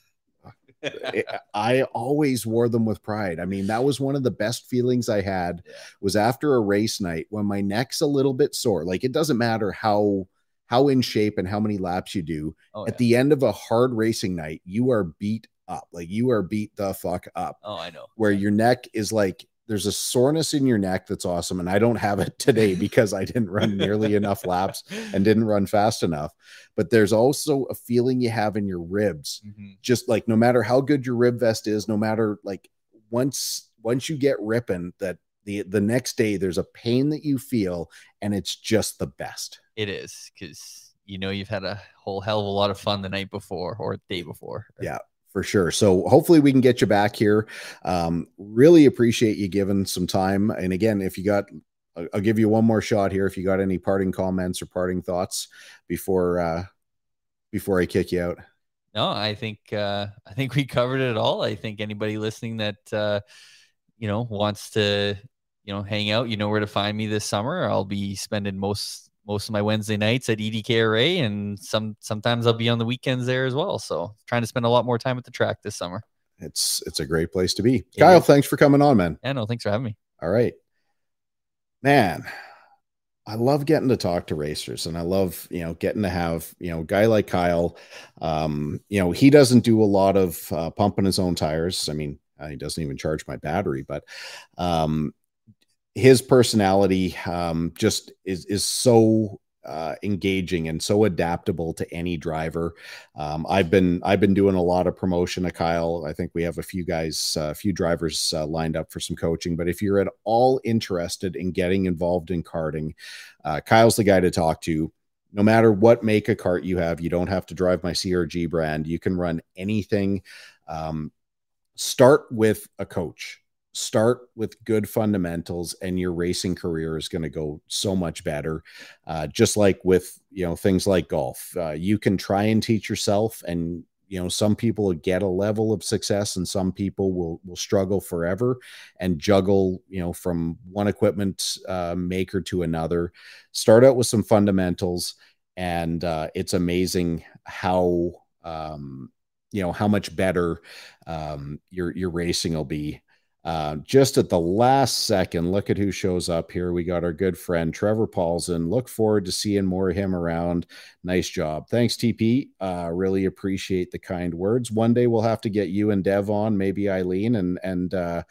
I- I always wore them with pride. I mean, that was one of the best feelings I had Yeah. was after a race night when my neck's a little bit sore. Like it doesn't matter how how in shape and how many laps you do. oh, At yeah. the end of a hard racing night, you are beat up. Like you are beat the fuck up. oh, I know. Where your neck is like there's a soreness in your neck that's awesome. And I don't have it today because I didn't run nearly enough laps and didn't run fast enough. But there's also a feeling you have in your ribs Mhm. just like no matter how good your rib vest is, no matter like once once you get ripping, that the the next day there's a pain that you feel, and it's just the best. It is because you know you've had a whole hell of a lot of fun the night before or the day before. Yeah. For sure. So hopefully we can get you back here. Um, really appreciate you giving some time. And again, if you got I'll give you one more shot here. If you got any parting comments or parting thoughts before uh before I kick you out. No, I think uh, I think we covered it all. I think anybody listening that uh, you know wants to you know hang out, you know where to find me this summer. I'll be spending most most of my Wednesday nights at EDKRA, and some sometimes I'll be on the weekends there as well. So trying to spend a lot more time at the track this summer. It's it's a great place to be. It Kyle, is. thanks for coming on, man. Yeah, no, thanks for having me. All right. Man, I love getting to talk to racers and I love, you know, getting to have, you know, a guy like Kyle. Um, you know, he doesn't do a lot of uh, pumping his own tires. I mean, uh, he doesn't even charge my battery, but um his personality um just is is so uh, engaging and so adaptable to any driver. Um, I've been I've been doing a lot of promotion to Kyle. I think we have a few guys, a uh, few drivers uh, lined up for some coaching. But if you're at all interested in getting involved in karting, uh, Kyle's the guy to talk to. No matter what make a cart you have, you don't have to drive my CRG brand. You can run anything. Um, start with a coach start with good fundamentals and your racing career is going to go so much better. Uh, just like with you know things like golf uh, you can try and teach yourself and you know some people get a level of success and some people will will struggle forever and juggle you know from one equipment uh, maker to another. Start out with some fundamentals and uh, it's amazing how um, you know how much better um, your your racing will be uh, just at the last second, look at who shows up here. We got our good friend Trevor Paulson. Look forward to seeing more of him around. Nice job. Thanks, TP. Uh, really appreciate the kind words. One day we'll have to get you and Dev on, maybe Eileen, and and uh,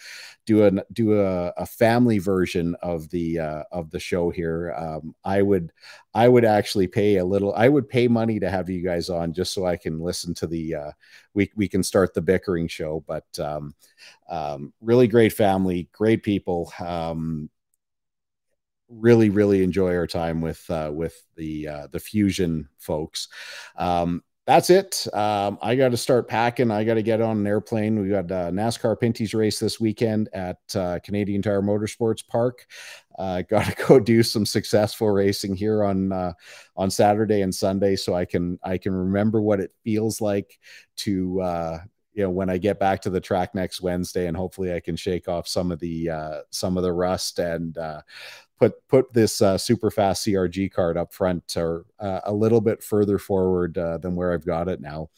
do a do a, a, family version of the uh, of the show here. Um, I would I would actually pay a little. I would pay money to have you guys on just so I can listen to the. Uh, we we can start the bickering show, but um, um, really great family, great people. Um, really really enjoy our time with uh, with the uh, the fusion folks um, that's it. Um, I got to start packing. I got to get on an airplane. We got a NASCAR Pinty's race this weekend at uh, Canadian Tire Motorsports Park. Uh, got to go do some successful racing here on uh, on Saturday and Sunday, so I can I can remember what it feels like to uh, you know when I get back to the track next Wednesday, and hopefully I can shake off some of the uh, some of the rust and uh, put put this uh, super fast CRG card up front or uh, a little bit further forward uh, than where I've got it now.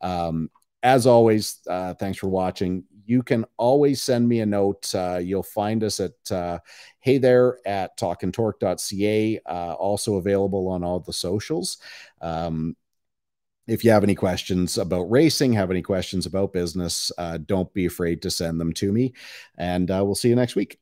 Um, as always, uh, thanks for watching. You can always send me a note. Uh, you'll find us at uh, hey there at talkandtorque.ca, also available on all the socials. Um, if you have any questions about racing, have any questions about business, don't be afraid to send them to me. And we'll see you next week.